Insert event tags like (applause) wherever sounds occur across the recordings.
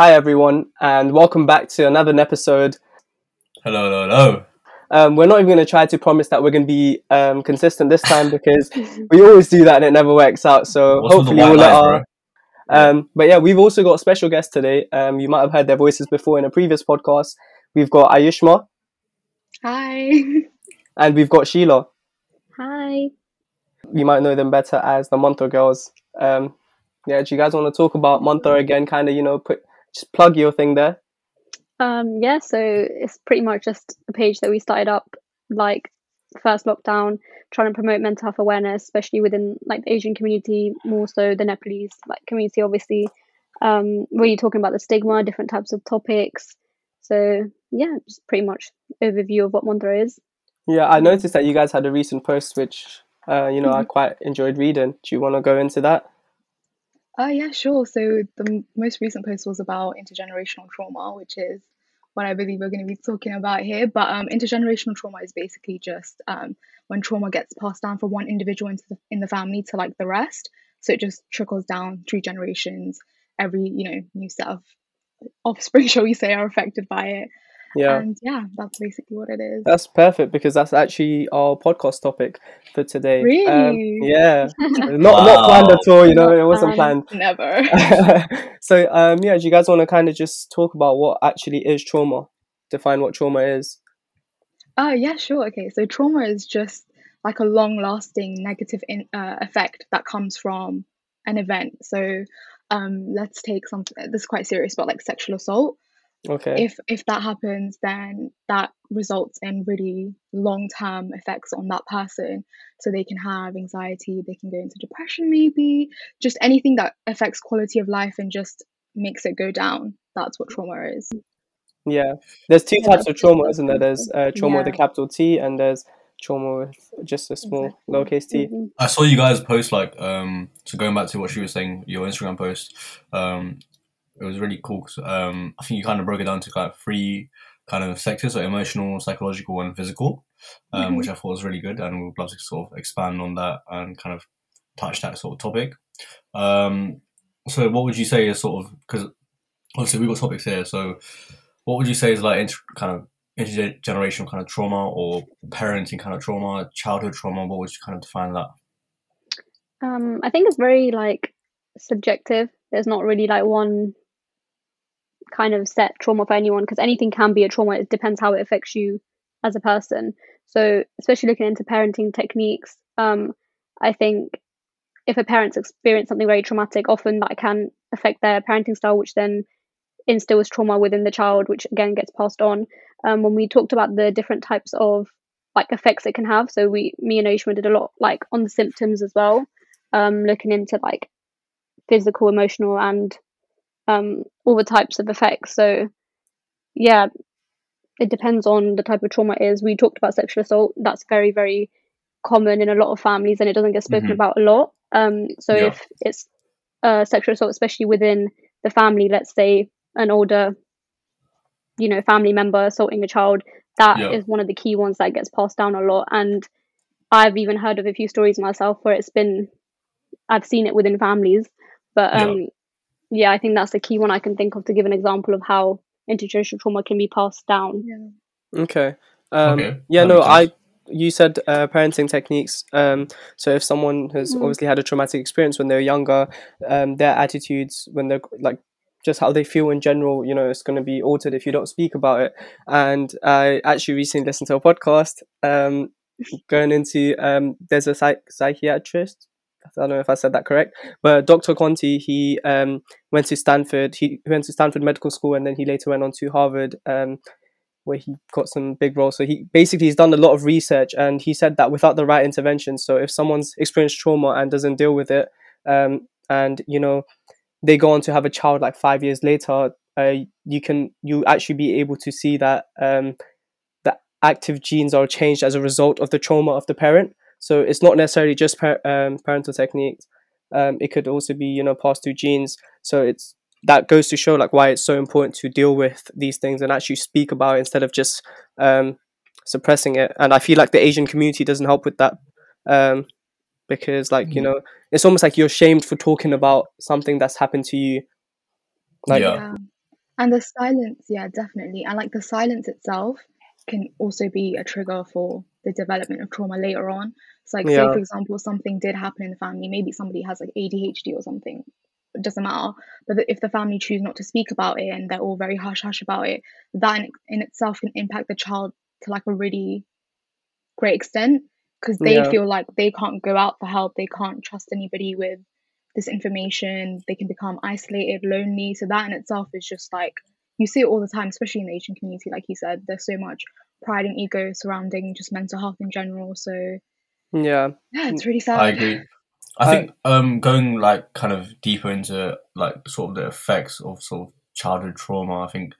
Hi, everyone, and welcome back to another episode. Hello, hello, hello. Um, we're not even going to try to promise that we're going to be um, consistent this time (laughs) because we always do that and it never works out. So What's hopefully we'll let our. Um, but yeah, we've also got a special guest today. Um, you might have heard their voices before in a previous podcast. We've got Ayushma Hi. (laughs) and we've got Sheila. Hi. You might know them better as the Monto Girls. Um, yeah, do you guys want to talk about Monto again? Kind of, you know, put just plug your thing there. Um, yeah, so it's pretty much just a page that we started up like first lockdown, trying to promote mental health awareness, especially within like the Asian community, more so the Nepalese like community, obviously. Um, really talking about the stigma, different types of topics. So yeah, just pretty much overview of what Montra is. Yeah, I noticed that you guys had a recent post which, uh, you know, I quite enjoyed reading. Do you want to go into that? Uh, yeah, sure. So the m- most recent post was about intergenerational trauma, which is what I believe we're going to be talking about here. But um, intergenerational trauma is basically just um, when trauma gets passed down from one individual into the, in the family to like the rest. So it just trickles down through generations. Every you know new set of offspring, (laughs) shall we say, are affected by it. Yeah. And yeah, that's basically what it is. That's perfect because that's actually our podcast topic for today. Um, Really? yeah. (laughs) Not not planned at all, you know, Not it wasn't planned. Never. (laughs) so um yeah, do you guys want to kind of just talk about what actually is trauma? Define what trauma is. Oh, yeah, sure. Okay, so trauma is just like a long-lasting negative in, uh, effect that comes from an event. So, um, let's take something this is quite serious, but like sexual assault. Okay. If if that happens, then that results in really long-term effects on that person. So they can have anxiety, they can go into depression, maybe just anything that affects quality of life and just makes it go down. That's what trauma is. yeah. There's two Yeah, types of trauma, isn't there? There's uh, trauma with a capital T and there's trauma with just a small Exactly. lowercase t. Mhm. I saw you guys post like um. So going back to what she was saying, your Instagram post, um, it was really cool. 'cause, um, I think you kind of broke it down to kind of three kind of sectors, so emotional, psychological, and physical, um, which I thought was really good, and we'd love to sort of expand on that and kind of touch that sort of topic. Um, so what would you say is sort of because obviously we've got topics here, so what would you say is like inter- kind of intergenerational kind of trauma or parenting kind of trauma, childhood trauma? What would you kind of define that? Um, I think it's very like subjective. There's not really like one kind of set trauma for anyone because anything can be a trauma. It depends how it affects you as a person. So, especially looking into parenting techniques, um, I think if a parent's experienced something very traumatic, often that can affect their parenting style, which then instills trauma within the child, which again gets passed on. Um, when we talked about the different types of like effects it can have, so we, me and Oshma did a lot like on the symptoms as well, um, looking into like physical, emotional, and um, all the types of effects. So, yeah, it depends on the type of trauma it is. We talked about sexual assault. That's very, very common in a lot of families, and it doesn't get spoken Mhm. about a lot. Um, so Yeah. if it's uh, sexual assault, especially within the family, let's say an older, you know, family member assaulting a child, that is Yeah. one of the key ones that gets passed down a lot. And I've even heard of a few stories myself where it's been, I've seen it within families. But um, yeah, I think that's the key one I can think of to give an example of how intergenerational trauma can be passed down. Yeah. Okay. Um, Okay, Yeah, that no. I. You said uh, parenting techniques. Um, so if someone has Mm. obviously had a traumatic experience when they're younger, um, their attitudes when they're like just how they feel in general, you know, it's going to be altered if you don't speak about it. And I actually recently listened to a podcast um, (laughs) going into um, there's a psych- psychiatrist. I don't know if I said that correct, but Dr. Conti, he um, went to Stanford. He went to Stanford Medical School, and then he later went on to Harvard. Um, where he got some big roles. So he basically he's done a lot of research, and he said that without the right intervention, so if someone's experienced trauma and doesn't deal with it, um, and you know they go on to have a child like five years later, uh, you can you actually be able to see that um, the active genes are changed as a result of the trauma of the parent. So it's not necessarily just par- um, parental techniques. Um, it could also be you know passed through genes. So it's that goes to show like why it's so important to deal with these things and actually speak about it instead of just um, suppressing it. And I feel like the Asian community doesn't help with that um, because like you Mm. know it's almost like you're shamed for talking about something that's happened to you. Like Yeah. Yeah. And the silence, yeah, definitely. And like the silence itself can also be a trigger for the development of trauma later on. So, like, say for example, something did happen in the family, maybe somebody has like ADHD or something, it doesn't matter. But if the family choose not to speak about it and they're all very hush hush about it, that in, in itself can impact the child to like a really great extent because they Yeah. feel like they can't go out for help, they can't trust anybody with this information, they can become isolated, lonely. So that in itself is just like you see it all the time, especially in the Asian community, like you said, there's so much pride and ego surrounding just mental health in general. So Yeah. yeah, it's really sad. I agree. I I- think um, going like kind of deeper into like sort of the effects of sort of childhood trauma, I think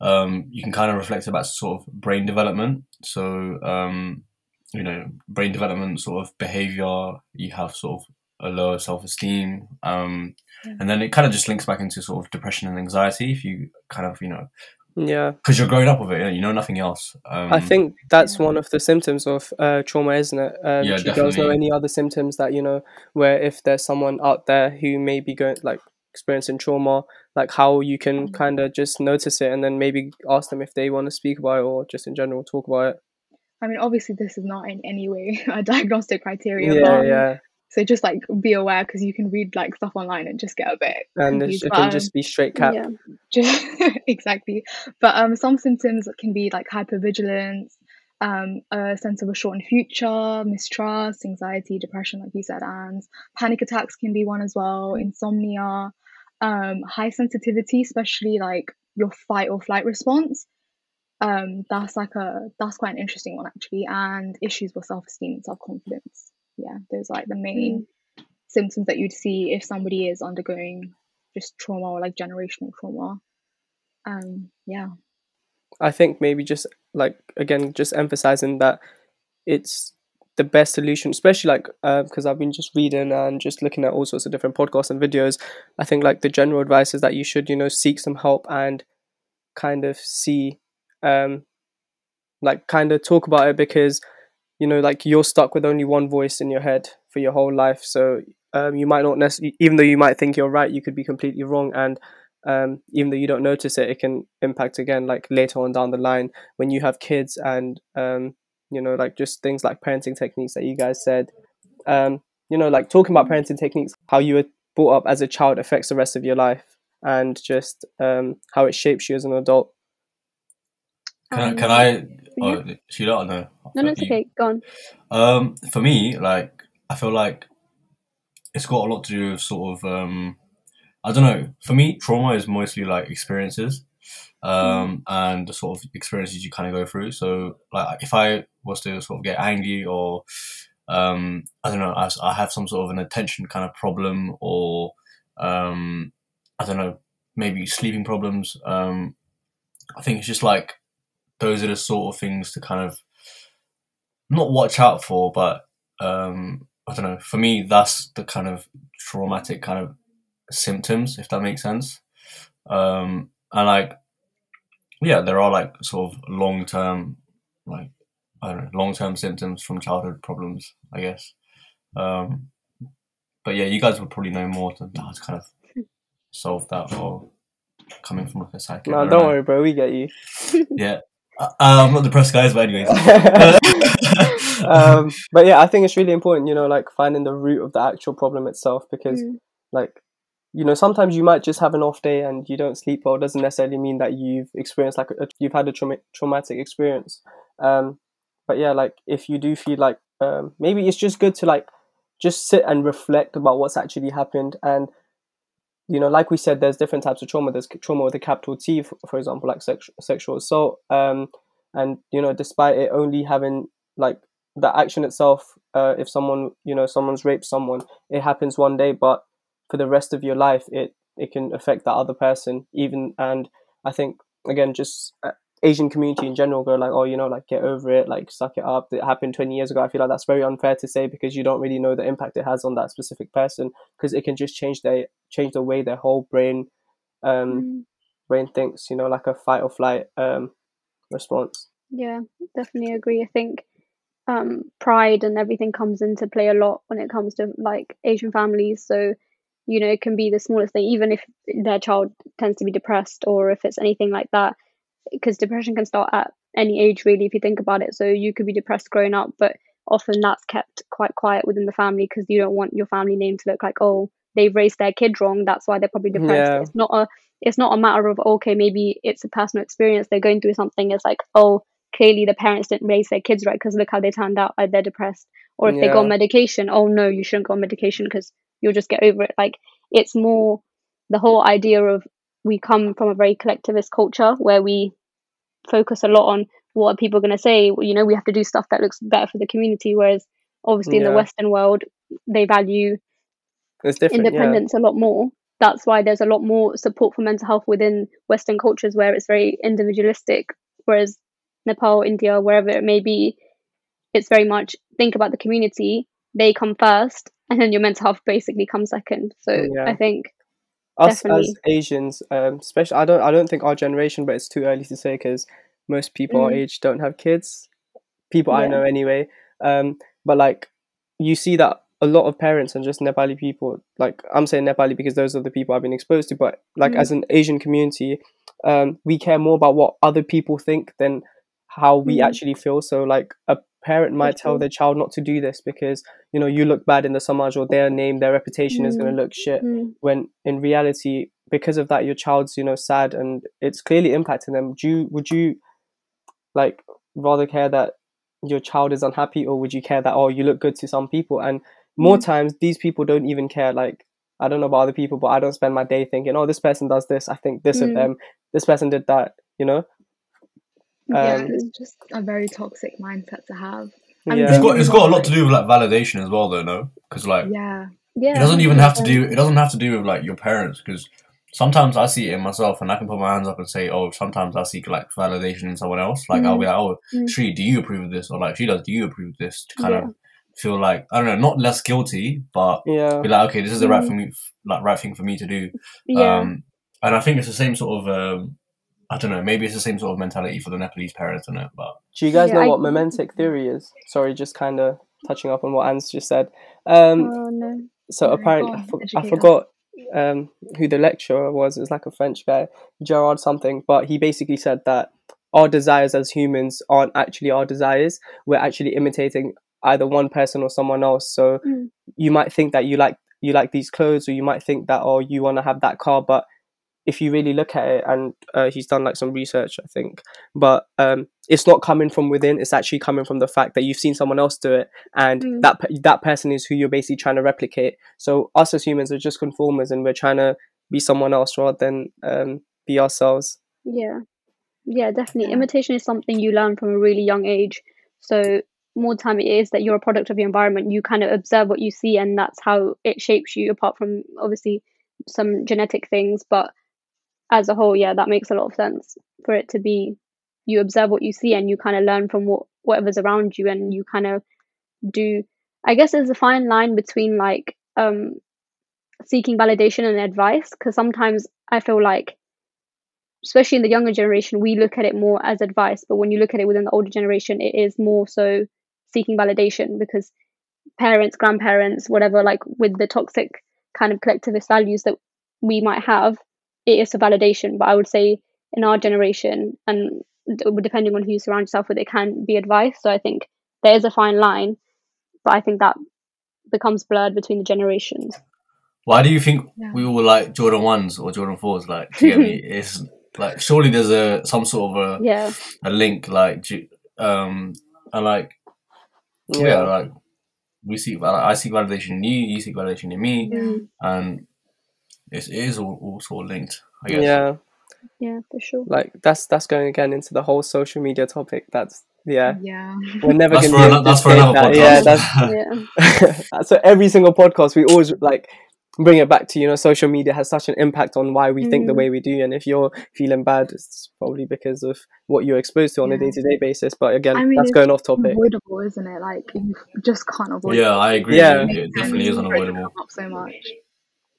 um, you can kind of reflect about sort of brain development. So um, you know, brain development, sort of behavior. You have sort of a lower self esteem, um, Yeah. and then it kind of just links back into sort of depression and anxiety. If you kind of you know Yeah. because you're growing up with it, you know nothing else. Um, I think that's one of the symptoms of uh, trauma, isn't it? Um, Yeah, do you girls know any other symptoms that you know where if there's someone out there who may be going like experiencing trauma, like how you can kind of just notice it and then maybe ask them if they want to speak about it or just in general talk about it. I mean, obviously, this is not in any way (laughs) a diagnostic criteria, Yeah, but yeah, so just like be aware because you can read like stuff online and just get a bit and it can um, just be straight cap. Yeah. just (laughs) exactly. But um some symptoms can be like hypervigilance um a sense of a shortened future mistrust anxiety depression like you said and panic attacks can be one as well insomnia um high sensitivity especially like your fight or flight response. Um that's like a that's quite an interesting one actually and issues with self-esteem and self-confidence yeah those are like the main symptoms that you'd see if somebody is undergoing just trauma or like generational trauma. Um yeah. I think maybe just like again, just emphasizing that it's the best solution, especially like because I've been just reading and just looking at all sorts of different podcasts and videos. I think like the general advice is that you should you know seek some help and kind of see, um, like kind of talk about it because you know like you're stuck with only one voice in your head for your whole life, so um, you might not necessarily even though you might think you're right, you could be completely wrong and um, even though you don't notice it, it can impact again, like later on down the line when you have kids and, um, you know, like just things like parenting techniques that you guys said. Um, you know, like talking about parenting techniques, how you were brought up as a child affects the rest of your life and just um, how it shapes you as an adult. Can I, Um, can I? yeah. Oh, Sheila, I know. No, no, it's You- okay. Go on. Um, for me, like I feel like it's got a lot to do with sort of um, I don't know. For me, trauma is mostly like experiences, um, and the sort of experiences you kind of go through. So, like, if I was to sort of get angry or um, I don't know, I, I have some sort of an attention kind of problem or um, I don't know, maybe sleeping problems. Um, I think it's just like those are the sort of things to kind of not watch out for, but um, I don't know. For me, that's the kind of traumatic kind of symptoms, if that makes sense. Um, and like, yeah, there are like sort of long term, like I don't know, long term symptoms from childhood problems, I guess. Um, but yeah, you guys would probably know more to how to kind of solve that or coming from like a psychic. No, don't worry, bro. We get you. Yeah. (laughs) Uh, I'm not depressed, guys, but anyways. (laughs) (laughs) um, but yeah, I think it's really important, you know, like finding the root of the actual problem itself because, Mm. like, you know, sometimes you might just have an off day and you don't sleep well. Doesn't necessarily mean that you've experienced like a, you've had a trauma- traumatic experience. Um, but yeah, like if you do feel like um, maybe it's just good to like just sit and reflect about what's actually happened and you know like we said there's different types of trauma. There's trauma with a capital t for, for example like sex- sexual assault um, and you know despite it only having like the action itself uh, if someone you know someone's raped someone it happens one day but for the rest of your life it it can affect that other person even and i think again just uh, asian community in general go like oh you know like get over it like suck it up it happened 20 years ago i feel like that's very unfair to say because you don't really know the impact it has on that specific person because it can just change their change the way their whole brain um Mm. brain thinks you know like a fight or flight um response Yeah, definitely agree. I think um, pride and everything comes into play a lot when it comes to like Asian families. So you know it can be the smallest thing even if their child tends to be depressed or if it's anything like that because depression can start at any age really if you think about it. So you could be depressed growing up but often that's kept quite quiet within the family because you don't want your family name to look like oh they've raised their kid wrong that's why they're probably depressed. Yeah. it's not a it's not a matter of okay maybe it's a personal experience they're going through something it's like oh clearly the parents didn't raise their kids right because look how they turned out uh, they're depressed. Or if they go on medication oh no you shouldn't go on medication because you'll just get over it. Like it's more the whole idea of we come from a very collectivist culture where we focus a lot on what people are people going to say. You know we have to do stuff that looks better for the community whereas obviously in the western world they value independence a lot more. That's why there's a lot more support for mental health within western cultures where it's very individualistic whereas nepal india wherever it may be it's very much think about the community they come first and then your mental health basically comes second. So Yeah. i think Yeah. Us as. Asians, um, especially I don't I don't think our generation, but it's too early to say because most people our Mm. age don't have kids. People I know anyway. Um, but like you see that a lot of parents and just Nepali people, like I'm saying Nepali because those are the people I've been exposed to, but like Mm. as an Asian community, um, we care more about what other people think than how we Mhm. actually feel. So like a parent might tell their child not to do this because you know you look bad in the samaj or their name, their reputation is going to look shit Mm. when in reality because of that your child's you know sad and it's clearly impacting them do you would you like rather care that your child is unhappy or would you care that oh you look good to some people and more Mm. times these people don't even care like i don't know about other people but i don't spend my day thinking oh this person does this i think this of Mm. them this person did that you know yeah, Um, it's just a very toxic mindset to have. And yeah It's got it's got a lot to do with like validation as well, though. No, because like Yeah, yeah it doesn't even have to do it doesn't have to do with like your parents because sometimes I see it in myself and I can put my hands up and say, oh, sometimes I seek like validation in someone else. Like I'll be like, oh, Mm. Shri, do you approve of this? Or like she does, do you approve of this? To kind Yeah. of feel like I don't know, not less guilty, but yeah be like, okay, this is the right Mm. for me, like right thing for me to do. yeah Um, and I think it's the same sort of um, I don't know, maybe it's the same sort of mentality for the Nepalese parents, in it, but do you guys Yeah, know I- what mimetic theory is sorry just kind of touching up on what Anne's just said um oh no so No, apparently I, for- I forgot um, who the lecturer was. It was like a French guy, Girard something. But he basically said that our desires as humans aren't actually our desires. We're actually imitating either one person or someone else. So Mm. you might think that you like you like these clothes, or you might think that oh you want to have that car, but if you really look at it, and uh, he's done like some research, I think, but um, it's not coming from within. It's actually coming from the fact that you've seen someone else do it, and Mm. that that person is who you're basically trying to replicate. So us as humans are just conformers, and we're trying to be someone else rather than um, be ourselves. Yeah, yeah, definitely. Imitation is something you learn from a really young age. So more time it is that you're a product of your environment. You kind of observe what you see, and that's how it shapes you. Apart from obviously some genetic things, but as a whole, yeah, that makes a lot of sense for it to be. You observe what you see, and you kind of learn from what whatever's around you, and you kind of do. I guess there's a fine line between like um seeking validation and advice because sometimes I feel like especially in the younger generation, we look at it more as advice. But when you look at it within the older generation, it is more so seeking validation because parents, grandparents, whatever, like with the toxic kind of collectivist values that we might have, it is a validation. But I would say in our generation, and depending on who you surround yourself with, it can be advice. So I think there is a fine line, but I think that becomes blurred between the generations. why do you think Yeah. we all like Jordan ones or Jordan fours? Like, do you get me? (laughs) It's like surely there's a some sort of a, Yeah. a link, like, do um, and like yeah, like we seek, val- I seek validation in you, you seek validation in me, Yeah. And it's, it is all, all sort of linked. I guess. yeah. yeah, for sure. Like that's that's going again into the whole social media topic. That's yeah. Yeah. We're never That's gonna for be able to that's for another that. Yeah, podcast. that's (laughs) Yeah. (laughs) so every single podcast we always like bring it back to you know social media has such an impact on why we think the Mm. way we do and if you're feeling bad it's probably because of what you're exposed to on a day-to-day basis but again I mean, that's going off topic avoidable isn't it? Like you just can't avoid. Yeah, it. I agree. Yeah. It definitely is And for it unavoidable. up so much.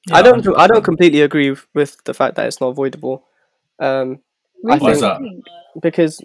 Yeah, i don't i don't completely agree with, with the fact that it's not avoidable um Really? Why is that? because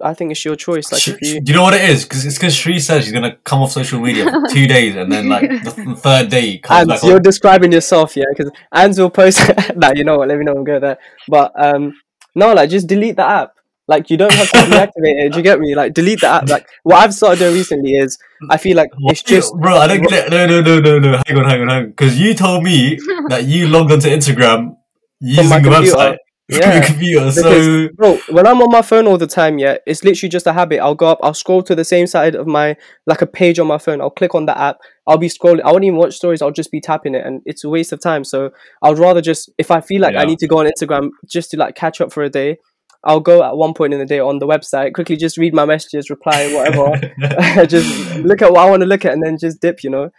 I think it's your choice. Like, Sh- if you, Do you know what it is? Because it's because Shree says she's gonna come off social media for (laughs) two days, and then like the th- third day comes and back you're on. describing yourself, yeah, because Ands will post. (laughs) nah, you know what? Let me know. I'm good there. But um, no, like just delete the app. Like you don't have to deactivate it. Do you get me? Like delete the app. Like what I've started doing recently is I feel like it's just bro. I don't get it. No, no, no, no, no. Hang on, hang on, hang on. Because you told me (laughs) that you logged onto Instagram using the computer. website (laughs) Yeah. computer. Because- So Bro, when I'm on my phone all the time, yeah, it's literally just a habit. I'll go up, I'll scroll to the same side of my like a page on my phone. I'll click on the app. I'll be scrolling. I won't even watch stories. I'll just be tapping it, and it's a waste of time. So I'd rather just if I feel like I need to go on Instagram just to like catch up for a day, I'll go at one point in the day on the website, quickly just read my messages, reply, whatever. (laughs) (laughs) just look at what I want to look at, and then just dip. You know,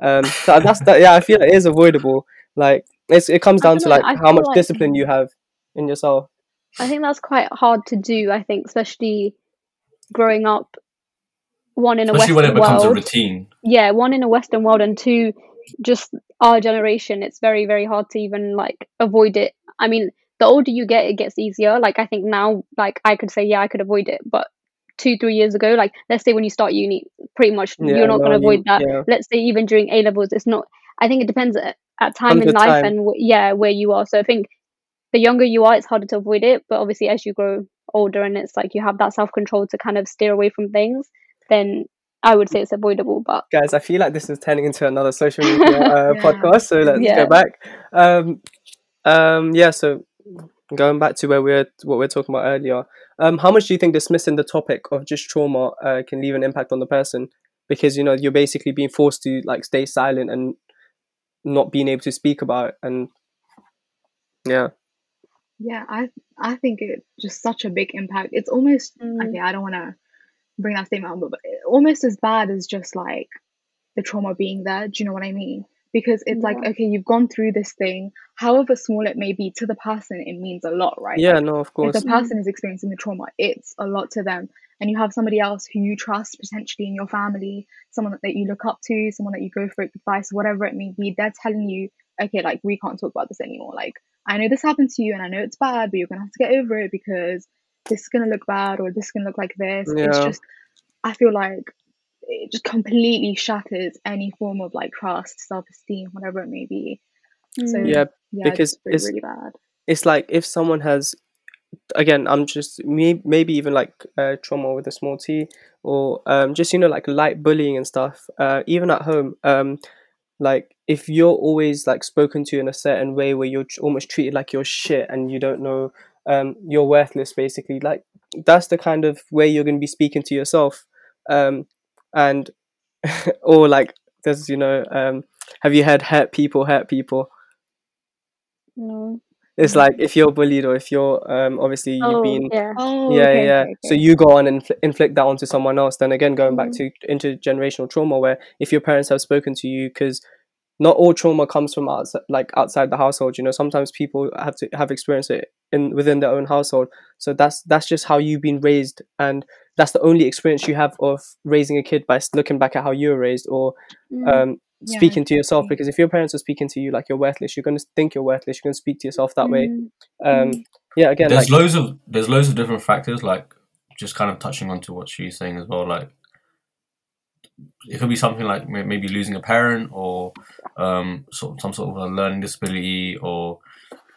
um, so that's that. Yeah, I feel it is avoidable. Like it's it comes down to don't like I how much like- discipline you have in yourself. I think that's quite hard to do. I think, especially growing up, one in a especially when it Western becomes a routine. yeah, one in a Western world, and two, just our generation. It's very, very hard to even like avoid it. I mean, the older you get, it gets easier. Like I think now, like I could say, yeah, I could avoid it, but two, three years ago, like let's say when you start uni, pretty much Yeah, you're not no, going to avoid that. yeah. Let's say even during A levels, it's not. I think it depends at, at time in life time. and w- yeah, where you are. So I think the younger you are, it's harder to avoid it. But obviously, as you grow older and it's like you have that self control to kind of steer away from things, then I would say it's avoidable. But guys i feel like this is turning into another social media uh, (laughs) Yeah. podcast so let's go back um um yeah so going back to where we're what we are talking about earlier um how much do you think dismissing the topic of just trauma uh, can leave an impact on the person because you know you're basically being forced to like stay silent and not being able to speak about it and yeah Yeah, I I think it's just such a big impact. It's almost Mm. okay. I don't want to bring that statement up, but almost as bad as just like the trauma being there. Do you know what I mean? Because it's like okay, you've gone through this thing, however small it may be to the person, it means a lot, right? yeah Like, no of course if the person is experiencing the trauma, it's a lot to them. And you have somebody else who you trust potentially in your family, someone that you look up to, someone that you go for advice, whatever it may be, they're telling you, okay, like we can't talk about this anymore. Like, I know this happened to you and I know it's bad, but you're gonna have to get over it because this is gonna look bad or this is gonna look like this. It's just I feel like it just completely shatters any form of like trust, self esteem, whatever it may be. So Mm. yeah yeah, because it's really, it's- really bad. it's like if someone has again i'm just me maybe even like uh, trauma with a small t or um, just you know like light bullying and stuff uh, even at home um, like if you're always like spoken to in a certain way where you're tr- almost treated like you're shit and you don't know um, you're worthless basically like that's the kind of way you're going to be speaking to yourself um, and (laughs) or like there's you know um, have you heard hurt people hurt people No. it's like if you're bullied or if you're um obviously you've Oh, been yeah. Oh, yeah okay, yeah okay, so you go on and infl- inflict that onto someone else then again going back Mhm. to intergenerational trauma where if your parents have spoken to you because not all trauma comes from outside like outside the household you know sometimes people have to have experienced it in within their own household so that's that's just how you've been raised and that's the only experience you have of raising a kid by looking back at how you were raised or Mm. um Yeah, speaking to yourself because if your parents are speaking to you like you're worthless you're going to think you're worthless you're going to speak to yourself that way Mm. um Mm. yeah again there's like loads of there's loads of different factors like just kind of touching on to what she's saying as well like it could be something like maybe losing a parent or um sort some sort of a learning disability or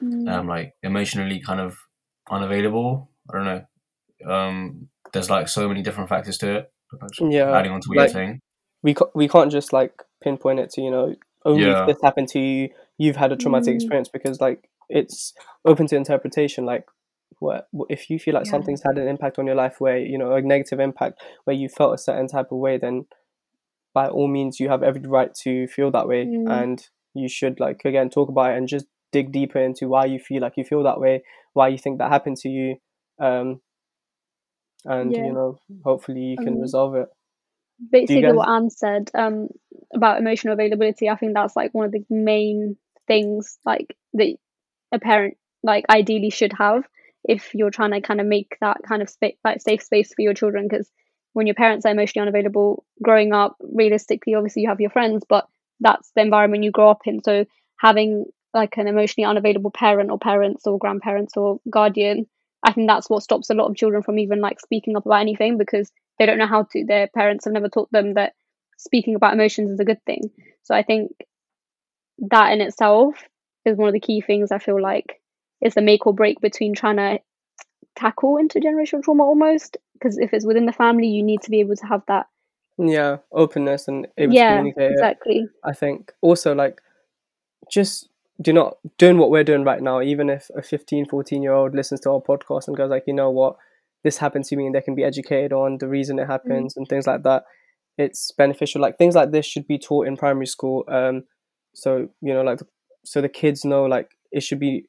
Mm. um like emotionally kind of unavailable i don't know um there's like so many different factors to it Yeah, adding on to what like- you're saying we ca- we can't just like pinpoint it to you know only Yeah. if this happened to you you've had a traumatic Mm. experience because like it's open to interpretation like what if you feel like Yeah. something's had an impact on your life where you know a negative impact where you felt a certain type of way then by all means you have every right to feel that way Mm. and you should like again talk about it and just dig deeper into why you feel like you feel that way why you think that happened to you um and Yeah. you know hopefully you can Um, resolve it. Basically guys- what Anne said um about emotional availability i think that's like one of the main things like that a parent like ideally should have if you're trying to kind of make that kind of space like safe space for your children. Because when your parents are emotionally unavailable growing up realistically obviously you have your friends but that's the environment you grow up in. So having like an emotionally unavailable parent or parents or grandparents or guardian I think that's what stops a lot of children from even like speaking up about anything because they don't know how to. Their parents have never taught them that speaking about emotions is a good thing. So I think that in itself is one of the key things I feel like is the make or break between trying to tackle intergenerational trauma almost. Because if it's within the family, you need to be able to have that. Yeah, openness and able yeah, to communicate. it. exactly. I think also like just do not doing what we're doing right now even if a 15 14 year old listens to our podcast and goes like you know what? This happened to me and they can be educated on the reason it happens and things like that. It's beneficial. Like things like this should be taught in primary school um so you know like so the kids know like it should be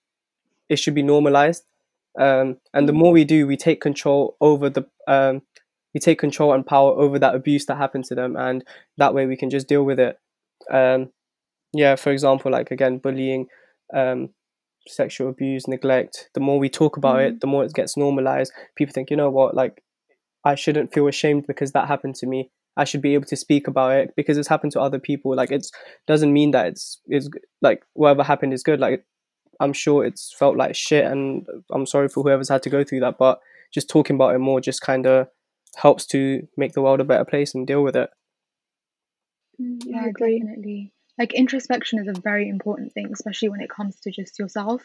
it should be normalized um and the more we do we take control over the um we take control and power over that abuse that happened to them and that way we can just deal with it um yeah for example like again bullying um sexual abuse neglect the more we talk about it the more it gets normalized. People think you know what? Like i shouldn't feel ashamed because that happened to me. I should be able to speak about it because it's happened to other people. Like it's doesn't mean that it's it's like whatever happened is good. Like i'm sure it's felt like shit and i'm sorry for whoever's had to go through that but just talking about it more just kind of helps to make the world a better place and deal with it. Mm, I Yeah, definitely. Like introspection is a very important thing, especially when it comes to just yourself.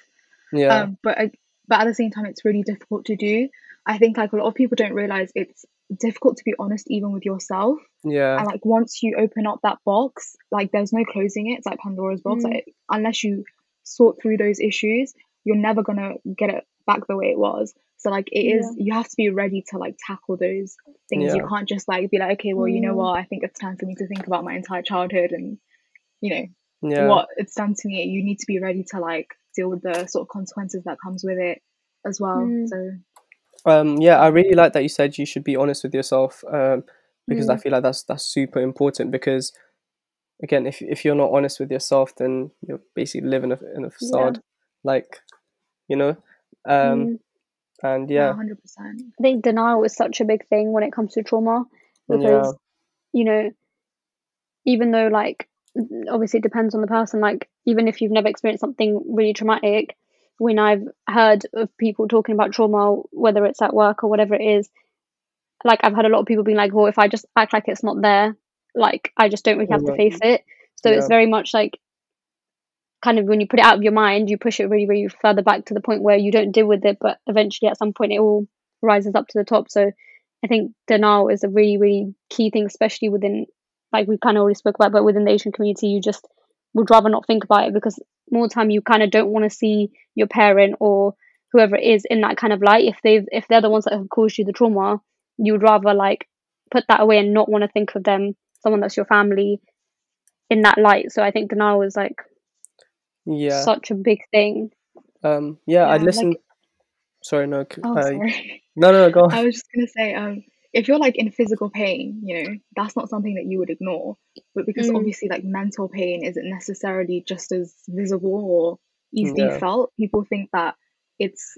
yeah Um, but I, but at the same time, it's really difficult to do. I think like a lot of people don't realize it's difficult to be honest even with yourself. yeah And like once you open up that box, like there's no closing it. It's like Pandora's box. Mm. Like unless you sort through those issues, you're never gonna get it back the way it was. So like it is, you have to be ready to like tackle those things. You can't just like be like, okay, well, you know Mm. what? I think it's time for me to think about my entire childhood and you know yeah what it's done to me. You need to be ready to like deal with the sort of consequences that comes with it as well. Mm. So Um, yeah, I really like that you said you should be honest with yourself, um, because I Mm. feel like that's that's super important. Because again, if if you're not honest with yourself, then you're basically living in a, in a facade, like you know. Um, Mm. and yeah, yeah, hundred percent. I think denial is such a big thing when it comes to trauma because yeah, you know even though like obviously it depends on the person. Like even if you've never experienced something really traumatic when i've heard of people talking about trauma whether it's at work or whatever it is like i've had a lot of people being like well if i just act like it's not there like i just don't really have to face it. So it's very much like kind of when you put it out of your mind you push it really really further back to the point where you don't deal with it but eventually at some point it all rises up to the top. So i think denial is a really really key thing especially within like we kind of already spoke about but within the asian community you just would rather not think about it because more time you kind of don't want to see your parent or whoever it is in that kind of light if they've if they're the ones that have caused you the trauma you would rather like put that away and not want to think of them someone that's your family in that light so i think denial is like yeah. such a big thing Um, yeah, Yeah, I'd like- listen. Sorry, no, Oh, uh, sorry. no, no, go. (laughs) I was just gonna say, um, if you're like in physical pain, you know, that's not something that you would ignore. But because Mm. obviously, like mental pain isn't necessarily just as visible or easily Yeah. felt, people think that it's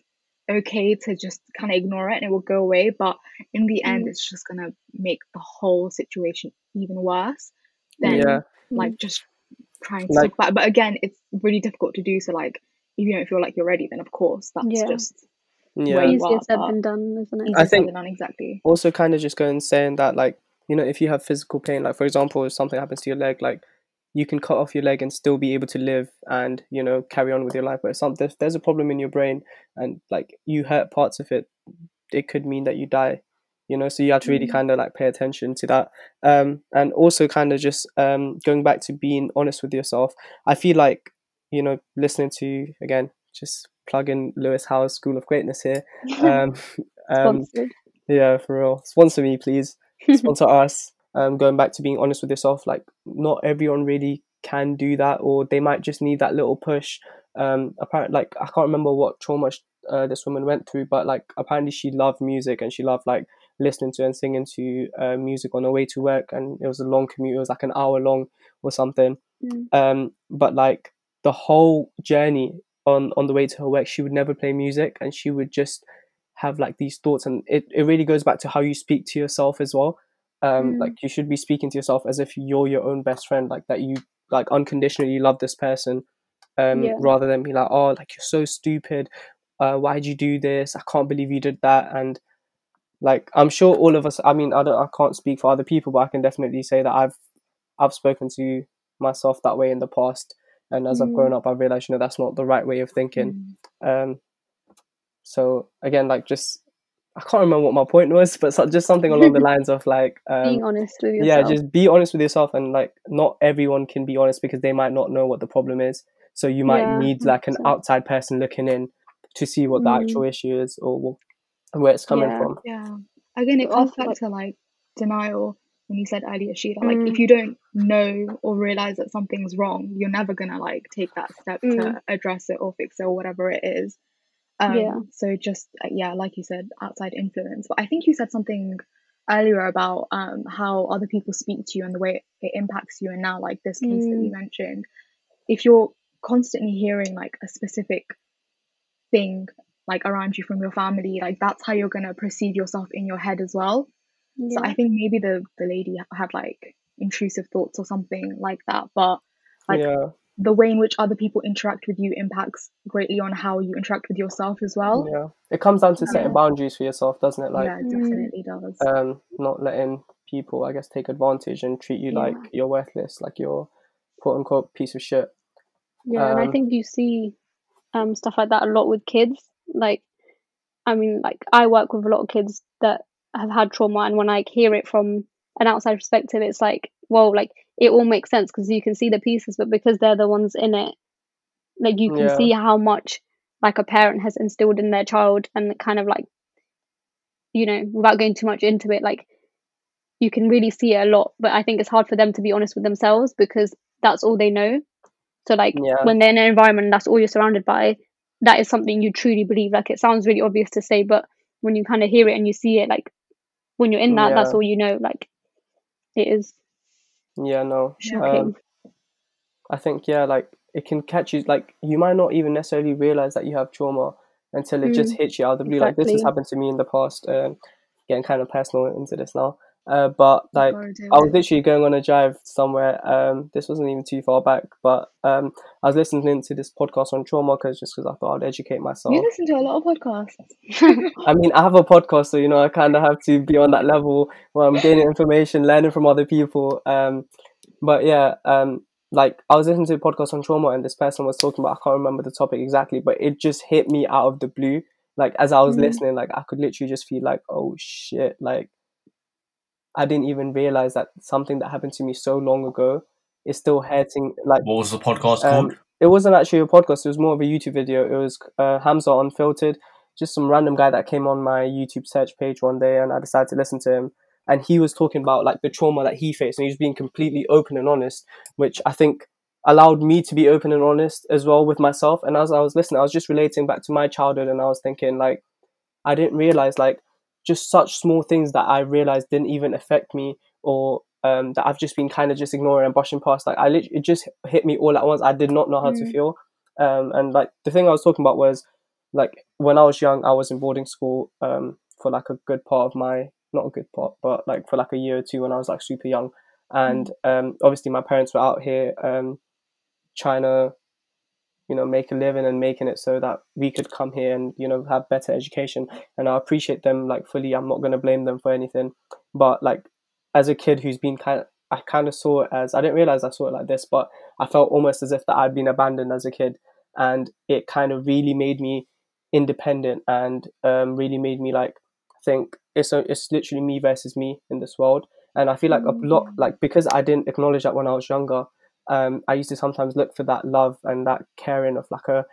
okay to just kind of ignore it and it will go away. But in the end, Mm. it's just gonna make the whole situation even worse than Yeah, like just trying to Like- talk about it. But again, it's really difficult to do. So like, if you don't feel like you're ready, then of course that's Yeah. just yeah. Where you easier are, said than done isn't it I think- than done. Exactly. also kind of just going saying that like you know if you have physical pain like for example if something happens to your leg like you can cut off your leg and still be able to live and you know carry on with your life but if, some, if there's a problem in your brain and like you hurt parts of it it could mean that you die you know so you have to really Mm. kind of like pay attention to that um and also kind of just um going back to being honest with yourself i feel like you know listening to again just plug in Lewis Howes' school of greatness here (laughs) um, um Sponsored. yeah, for real. Sponsor me, please. (laughs) Sponsor us. Um, going back to being honest with yourself, like not everyone really can do that, or they might just need that little push. Um, apparently, like I can't remember what trauma uh, this woman went through, but like apparently she loved music and she loved like listening to and singing to uh, music on her way to work, and it was a long commute. It was like an hour long or something. Mm. Um, but like the whole journey on on the way to her work, she would never play music, and she would just have like these thoughts and it, it really goes back to how you speak to yourself as well. Um Mm. like you should be speaking to yourself as if you're your own best friend like that you like unconditionally love this person um Yeah. rather than be like oh like you're so stupid. Uh, why'd you do this? I can't believe you did that. And like i'm sure all of us i mean i don't i can't speak for other people but i can definitely say that i've i've spoken to myself that way in the past and as i've Mm. grown up i've realized you know that's not the right way of thinking Mm. um so again like just i can't remember what my point was but so, just something along the (laughs) lines of like um Being honest with yourself. yeah just be honest with yourself and like not everyone can be honest because they might not know what the problem is so you might Yeah, need like an 100%. outside person looking in to see what the Mm. actual issue is or wh- where it's coming Yeah. from Yeah. Again, it But comes back to like denial when you said earlier, Sheila. Like Mm. if you don't know or realize that something's wrong, you're never gonna like take that step Mm. to address it or fix it or whatever it is. Um, Yeah. So just uh, yeah, like you said, outside influence. But I think you said something earlier about um how other people speak to you and the way it impacts you. And now like this case that you mentioned, if you're constantly hearing like a specific thing like around you from your family, like that's how you're gonna perceive yourself in your head as well. So Yeah. I think maybe the the lady had like intrusive thoughts or something like that. But like yeah the way in which other people interact with you impacts greatly on how you interact with yourself as well. yeah it comes down to setting Yeah. boundaries for yourself doesn't it like yeah, it Mm. definitely does. um not letting people i guess take advantage and treat you like Yeah. you're worthless like you're quote unquote piece of shit Yeah, and I Um, think you see um stuff like that a lot with kids. Like, I mean, like I work with a lot of kids that have had trauma, and when I hear it from an outside perspective, it's like, well, like it all makes sense because you can see the pieces, but because they're the ones in it, like you can Yeah. see how much like a parent has instilled in their child, and kind of like, you know, without going too much into it, like you can really see it a lot. But I think it's hard for them to be honest with themselves because that's all they know. So like Yeah. when they're in an environment and that's all you're surrounded by, that is something you truly believe. Like it sounds really obvious to say, but when you kind of hear it and you see it, like when you're in that, that's all you know. Like it is yeah no um, I think yeah, like it can catch you. Like you might not even necessarily realize that you have trauma until it just Mm, hits you out of the blue. Like this has happened to me in the past. Um, getting kind of personal into this now, uh, but like Go do I was literally going on a drive somewhere. Um, this wasn't even too far back, but um, I was listening to this podcast on trauma because just because I thought I'd educate myself. You listen to a lot of podcasts. (laughs) I mean, I have a podcast, so you know, I kind of have to be on that level where I'm gaining information, learning from other people. Um, but yeah, um, like I was listening to a podcast on trauma, and this person was talking about I can't remember the topic exactly, but it just hit me out of the blue. Like as I was Mm. listening, like I could literally just feel like, oh shit, like I didn't even realize that something that happened to me so long ago is still hurting. Like What was the podcast um, called? it wasn't actually a podcast. It was more of a YouTube video. It was uh, Hamza Unfiltered, just some random guy that came on my YouTube search page one day, and I decided to listen to him. And he was talking about like the trauma that he faced, and he was being completely open and honest, which I think allowed me to be open and honest as well with myself. And as I was listening, I was just relating back to my childhood, and I was thinking like, I didn't realize like just such small things that I realized didn't even affect me or um, that I've just been kind of just ignoring and brushing past. Like I literally, it just hit me all at once. I did not know how to Mm. feel. Um, and like the thing I was talking about was like when I was young, I was in boarding school um, for like a good part of my, not a good part, but like for like a year or two when I was like super young. And um, obviously my parents were out here um, trying to, you know, make a living and making it so that we could come here and, you know, have better education. And I appreciate them like fully. I'm not going to blame them for anything. But like as a kid who's been kind of, I kind of saw it as, I didn't realize I saw it like this, but I felt almost as if that I'd been abandoned as a kid. And it kind of really made me independent and um, really made me like think it's a, it's literally me versus me in this world. And I feel like a lot, like because I didn't acknowledge that when I was younger, um, I used to sometimes look for that love and that caring of like a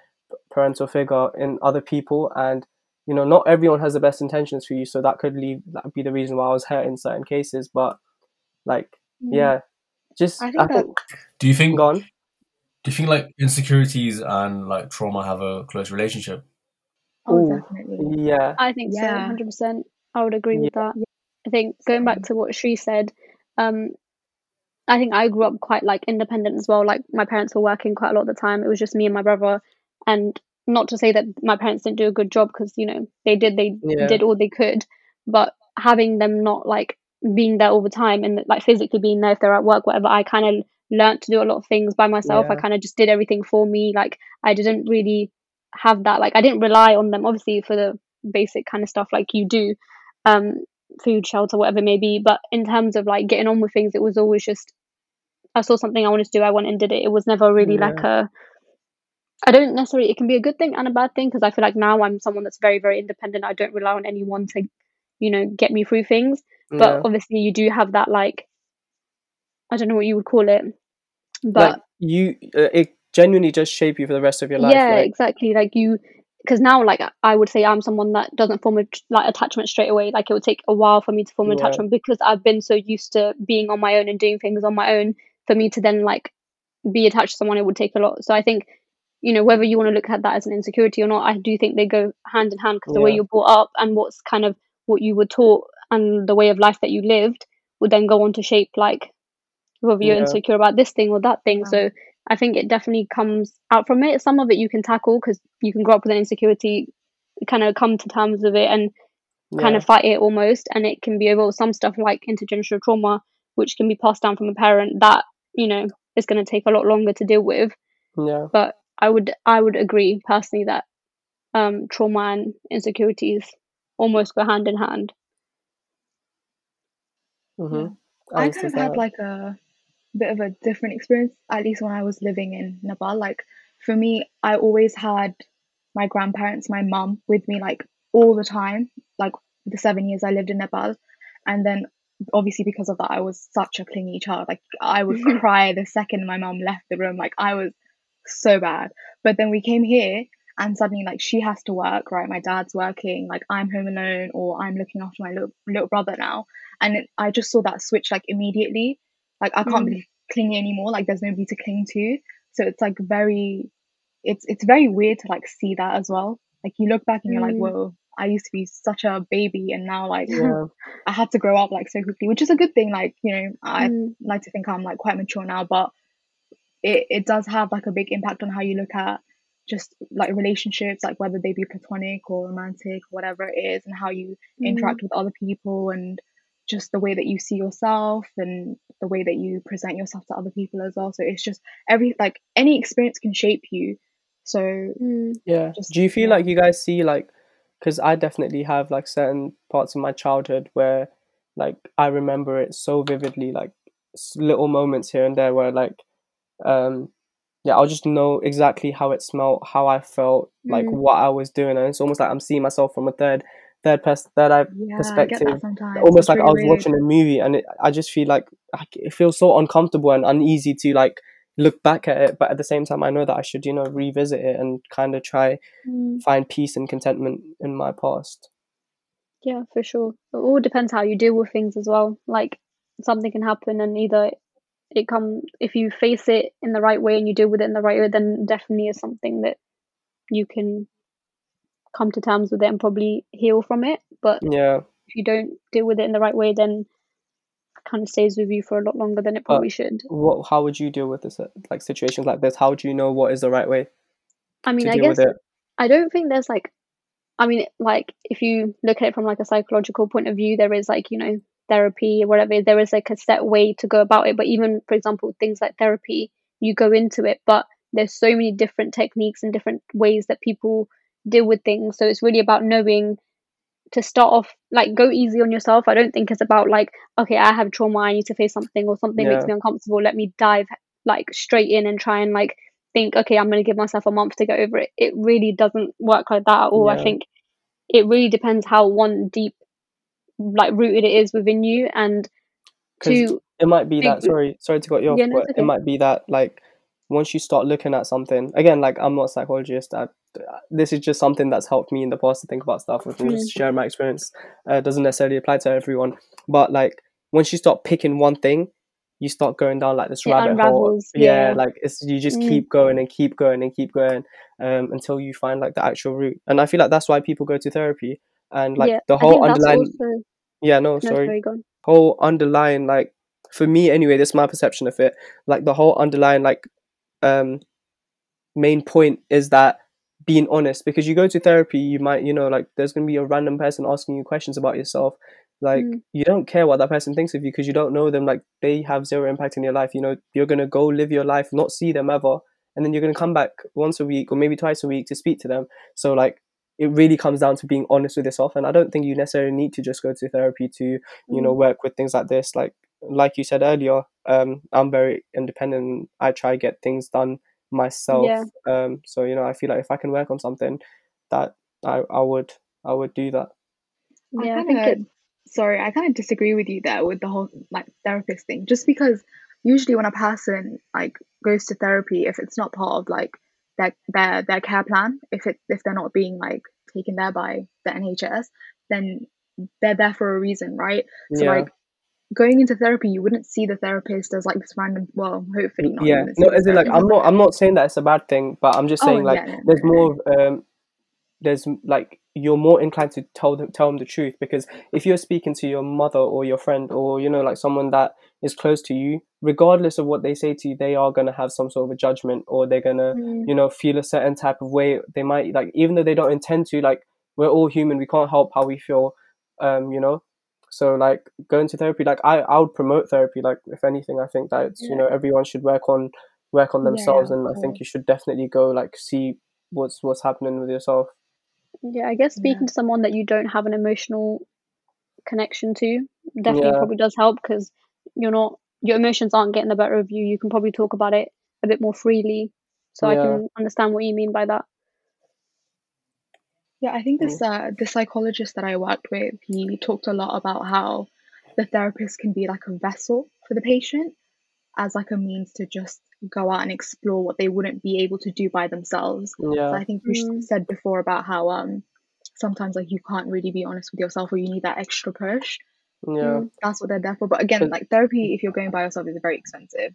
parental figure in other people. And you know, not everyone has the best intentions for you, so that could leave that be the reason why I was hurt in certain cases. But like, yeah, just I I think think, that Do you think? gone. Do you think like insecurities and like trauma have a close relationship? oh Ooh. definitely. Yeah, I think so, Yeah. hundred percent. I would agree with that. I think going back to what she said, um, I think I grew up quite like independent as well. Like my parents were working quite a lot of the time. It was just me and my brother, and not to say that my parents didn't do a good job because you know they did. They Yeah. did all they could, but having them not like being there all the time and like physically being there if they're at work, whatever, I kind of learned to do a lot of things by myself. I kind of just did everything for me. Like I didn't really have that. Like I didn't rely on them obviously for the basic kind of stuff like you do, um, food, shelter, whatever it may be. But in terms of like getting on with things, it was always just I saw something I wanted to do, I went and did it. It was never really Yeah. like a I don't necessarily it can be a good thing and a bad thing because I feel like now I'm someone that's very, very independent. I don't rely on anyone to, you know, get me through things. But yeah. obviously you do have that like I don't know what you would call it. But like you, uh, it genuinely does shape you for the rest of your life. yeah like, exactly like you because now like i would say i'm someone that doesn't form a like attachment straight away like it would take a while for me to form an Yeah. attachment because i've been so used to being on my own and doing things on my own for me to then like be attached to someone it would take a lot so i think you know whether you want to look at that as an insecurity or not i do think they go hand in hand because the way you're brought up and what's kind of what you were taught and the way of life that you lived would then go on to shape like whether you're Yeah. insecure about this thing or that thing Yeah. so I think it definitely comes out from it. Some of it you can tackle because you can grow up with an insecurity, kind of come to terms with it and kind of fight it almost. And it can be over some stuff like intergenerational trauma, which can be passed down from a parent that, you know, is going to take a lot longer to deal with. yeah. But I would, I would agree personally that um, trauma and insecurities almost go hand in hand. Mm-hmm. I kind of had like a bit of a different experience, at least when I was living in Nepal. Like for me, I always had my grandparents, my mum with me like all the time, like the seven years I lived in Nepal. And then obviously because of that, I was such a clingy child. Like I would (laughs) cry the second my mum left the room. Like I was so bad. But then we came here and suddenly like she has to work, right? My dad's working, like I'm home alone or I'm looking after my little, little brother now. And it, I just saw that switch like immediately. Like I can't Mm. be clingy anymore. Like there's nobody to cling to. So it's like very, it's it's very weird to like see that as well. Like you look back and you're like, Mm. whoa, I used to be such a baby and now like (laughs) yeah. I had to grow up like so quickly, which is a good thing. Like you know, I Mm. like to think I'm like quite mature now, but it it does have like a big impact on how you look at just like relationships, like whether they be platonic or romantic, whatever it is, and how you Mm. interact with other people and just the way that you see yourself and the way that you present yourself to other people as well. So it's just every like any experience can shape you. So Mm. Yeah. Just- Do you feel yeah. like you guys see like, because I definitely have like certain parts of my childhood where, like, I remember it so vividly, like little moments here and there where like, um, yeah, I'll just know exactly how it smelled, how I felt, like Mm. what I was doing, and it's almost like I'm seeing myself from a third, third person, third eye yeah, perspective. almost It's like I was watching a movie, and it, I just feel like like, it feels so uncomfortable and uneasy to like look back at it, but at the same time, I know that I should, you know, revisit it and kind of try Mm. find peace and contentment in my past. Yeah, for sure. It all depends how you deal with things as well. Like something can happen and either it come if you face it in the right way and you deal with it in the right way, then definitely is something that you can come to terms with it and probably heal from it. But Yeah, if you don't deal with it in the right way, then it kind of stays with you for a lot longer than it probably should. what? How would you deal with this, uh, like situations like this? How do you know what is the right way I mean, I guess? I don't think there's like, I mean, like if you look at it from like a psychological point of view, there is like you know therapy or whatever. There is like a set way to go about it. But even for example, things like therapy, you go into it, but there's so many different techniques and different ways that people deal with things. So it's really about knowing to start off like go easy on yourself. I don't think it's about like okay, I have trauma, I need to face something or something makes me uncomfortable. Let me dive like straight in and try and like think okay, I'm going to give myself a month to get over it. It really doesn't work like that at all. I think it really depends how one deep like rooted it is within you and to It might be that. Sorry, sorry to cut you off, Yeah, no, but it's it might be that like once you start looking at something again, like I'm not a psychologist. I, this is just something that's helped me in the past to think about stuff. With Mm. just sharing my experience, uh, doesn't necessarily apply to everyone. But like once you start picking one thing, you start going down like this It rabbit hole. Yeah, yeah. like it's you just Mm. keep going and keep going and keep going um, until you find like the actual root. And I feel like that's why people go to therapy and like yeah, the whole underlying. also Yeah, no, no, sorry sorry, whole underlying like for me anyway this is my perception of it like the whole underlying like um main point is that being honest because you go to therapy you might you know like there's going to be a random person asking you questions about yourself like Mm. you don't care what that person thinks of you because you don't know them like they have zero impact in your life you know you're going to go live your life not see them ever and then you're going to come back once a week or maybe twice a week to speak to them so like it really comes down to being honest with yourself and i don't think you necessarily need to just go to therapy to you know Mm. work with things like this like like you said earlier um i'm very independent i try to get things done myself Yeah. um so you know i feel like if i can work on something that i i would i would do that Yeah, I, I think it. sorry, I kind of disagree with you there with the whole like therapist thing. Just because usually when a person like goes to therapy, if it's not part of like their their their care plan, if it if they're not being like taken there by the NHS, then they're there for a reason, right? So yeah like going into therapy, you wouldn't see the therapist as like this random. Well, hopefully not. yeah no as in like i'm not i'm not saying that it's a bad thing but i'm just Oh saying like yeah, no, there's no, more um there's like you're more inclined to tell them tell them the truth because if you're speaking to your mother or your friend or you know like someone that is close to you regardless of what they say to you they are going to have some sort of a judgment or they're going to Mm, you know feel a certain type of way they might like even though they don't intend to like we're all human we can't help how we feel um you know so like going to therapy like i i would promote therapy like if anything i think that it's, you know everyone should work on work on themselves yeah, and of i think you should definitely go like see what's what's happening with yourself yeah, I guess Yeah. speaking to someone that you don't have an emotional connection to definitely yeah probably does help because you're not your emotions aren't getting the better of you. You can probably talk about it a bit more freely. So I can understand what you mean by that. Yeah, I think Mm. this uh the psychologist that I worked with, he talked a lot about how the therapist can be like a vessel for the patient as like a means to just go out and explore what they wouldn't be able to do by themselves. So yeah I think you Mm, said before about how um sometimes like you can't really be honest with yourself or you need that extra push. yeah mm, That's what they're there for. But again, like therapy, if you're going by yourself, is very expensive.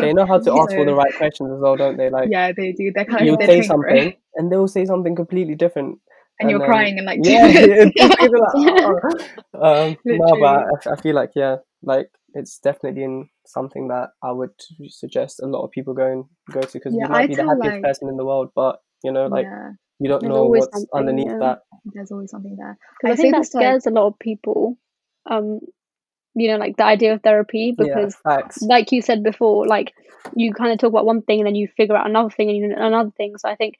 they know how to (laughs) ask all the right questions as well don't they like yeah, they do. They're kind of you'll say trained for it, something and they'll say something completely different and and you're then crying in like two (laughs) yeah (laughs) minutes. (laughs) like, oh. um no but I, I feel like yeah like it's definitely in something that i would suggest a lot of people go and go to because Yeah, you might I be the happiest like person in the world but you know like yeah. you don't there's know what's underneath yeah. that There's always something there. Because I I say think that this like scares a lot of people. Um, you know, like the idea of therapy because, facts like you said before, like you kind of talk about one thing and then you figure out another thing and another thing. So I think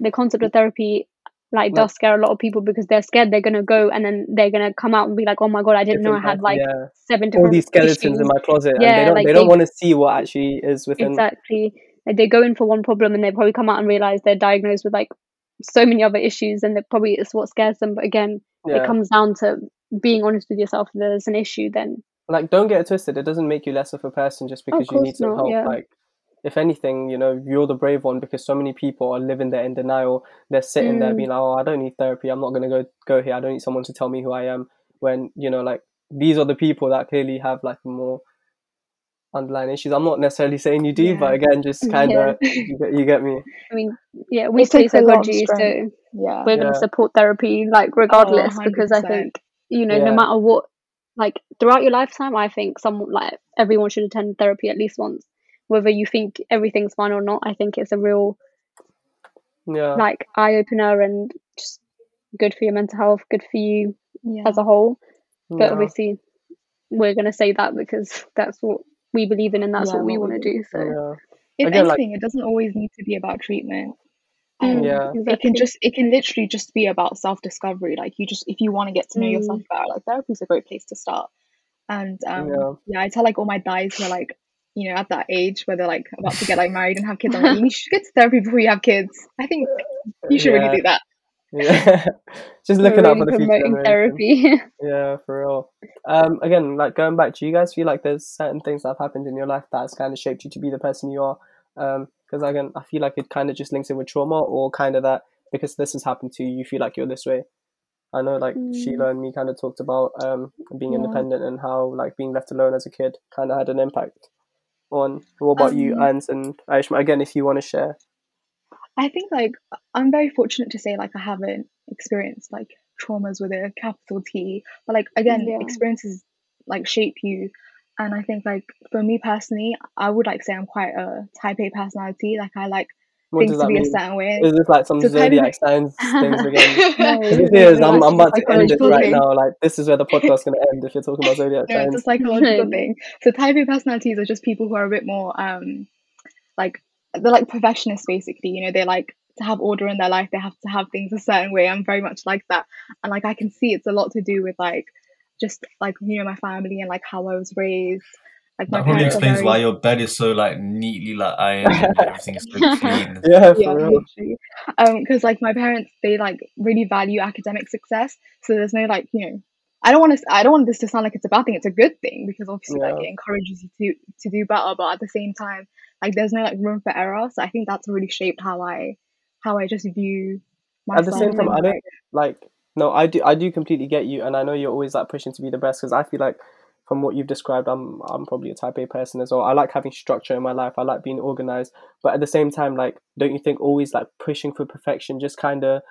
the concept of therapy like does scare a lot of people because they're scared they're gonna go and then they're gonna come out and be like, oh my god, I didn't know I had like yeah seven all these skeletons in my closet and they Yeah, don't like they don't want to see what actually is within exactly like they go in for one problem and they probably come out and realize they're diagnosed with like so many other issues and that probably it's what scares them. But again, it comes down to being honest with yourself. If there's an issue, then like don't get it twisted it doesn't make you less of a person just oh, because you need some not. help Yeah. like if anything you know you're the brave one because so many people are living there in denial. They're sitting there Mm, being like oh i don't need therapy. I'm not going to go go here. I don't need someone to tell me who i am. When you know like these are the people that clearly have like more underlying issues. I'm not necessarily saying you do yeah. but again just (laughs) kind yeah. of you get, you get me. I mean, yeah, we It study takes a lot psychology, so. Yeah. we're gonna yeah. support therapy like Oh, regardless because I think you know no matter what like throughout your lifetime I think some like everyone should attend therapy at least once whether you think everything's fine or not I think it's a real yeah like eye opener and just good for your mental health good for you Yeah. as a whole but yeah obviously we're gonna say that because that's what we believe in and that's Yeah, what we want to do. do so yeah If again like anything, it doesn't always need to be about treatment. mm, Um, yeah it can just it can literally just be about self discovery. Like you just if you want to get to know yourself mm, better, like therapy is a great place to start. And um, yeah yeah, I tell like all my guys who are like, you know, at that age where they're like about to get like married and have kids. I'm like, you should get to therapy before you have kids. I think you should really do that. yeah (laughs) just looking out for the future therapy (laughs) Yeah, for real. Um, again, like going back, do you guys feel like there's certain things that have happened in your life that has kind of shaped you to be the person you are? Um, because again, I feel like it kind of just links in with trauma, or kind of that because this has happened to you, you feel like you're this way. I know, like mm, Sheila and me kind of talked about um being Yeah. independent and how like being left alone as a kid kind of had an impact on. What about you, Um, Ans and Aishma? Again, if you want to share. I think like I'm very fortunate to say like I haven't experienced like traumas with a capital T, but like again, yeah experiences like shape you. And I think like for me personally, I would like say I'm quite a type A personality. Like I like What things to be a certain way. Is this like some So type A zodiac signs things (laughs) again? no Because no if it is, I'm, I'm about to end it right thing. now. Like, this is where the (laughs) podcast's going to end if you're talking about zodiac No, it's a psychological (laughs) thing. So type A personalities are just people who are a bit more um like they're like perfectionists basically. You know, they like to have order in their life. They have to have things a certain way. I'm very much like that, and like I can see it's a lot to do with like just like you know my family and like how I was raised. Like That probably explains very- why your bed is so like neatly like ironed and (laughs) everything's so clean. (laughs) Yeah, for yeah, real. literally. Um, because like my parents, they like really value academic success. So there's no like you know, I don't want to, I don't want this to sound like it's a bad thing. It's a good thing because obviously like it encourages you to to do better. But at the same time, like there's no like room for error. So I think that's really shaped how I how I just view At the same time, and, I don't like, like. No, I do. I do completely get you, and I know you're always like pushing to be the best because I feel like from what you've described, I'm I'm probably a type A person as well. I like having structure in my life. I like being organized, but at the same time, like, don't you think always like pushing for perfection just kind of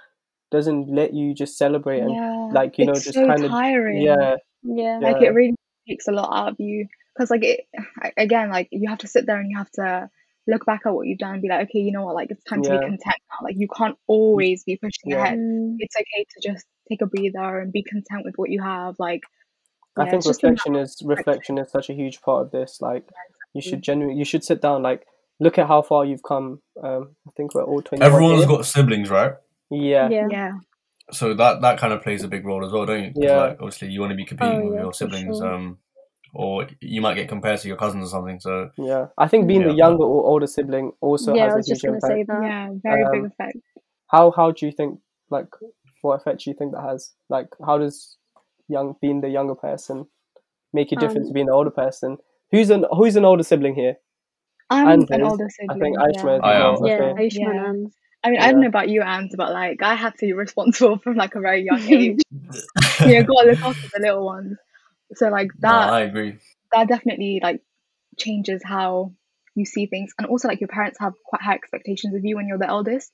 doesn't let you just celebrate and yeah, like you know it's just so kind of tiring. yeah Yeah. Yeah. like it really takes a lot out of you because like it again like you have to sit there and you have to look back at what you've done and be like okay you know what like it's time to be content now like you can't always be pushing Yeah. ahead Mm, it's okay to just take a breather and be content with what you have like I yeah, think it's just in that reflection is reflection is such a huge part of this. Like you exactly. should genuinely you should sit down like look at how far you've come. Um, I think we're all twenty. Everyone's got siblings, right? yeah. yeah. yeah So that that kind of plays a big role as well, don't you? 'Cause, Yeah. Like obviously you want to be competing Oh, with yeah, your siblings, sure. um, or you might get compared to your cousins or something. So Yeah, I think being the younger or older sibling also Yeah, I has was a huge just gonna impact. say that. yeah very big Um, effect How how do you think like what effect do you think that has? Like how does young being the younger person make a difference to Um, being the older person? Who's an who's an older sibling here? i'm and an Liz, older I think Aishma yeah as I well. am. Yeah, Okay. Aishma Yeah. Anne. I mean, I don't know about you, Ant, but like I had to be responsible from like a very young (laughs) age. (laughs) you know, gotta look after the little ones. So like no, that I agree. that definitely like changes how you see things and also like your parents have quite high expectations of you when you're the eldest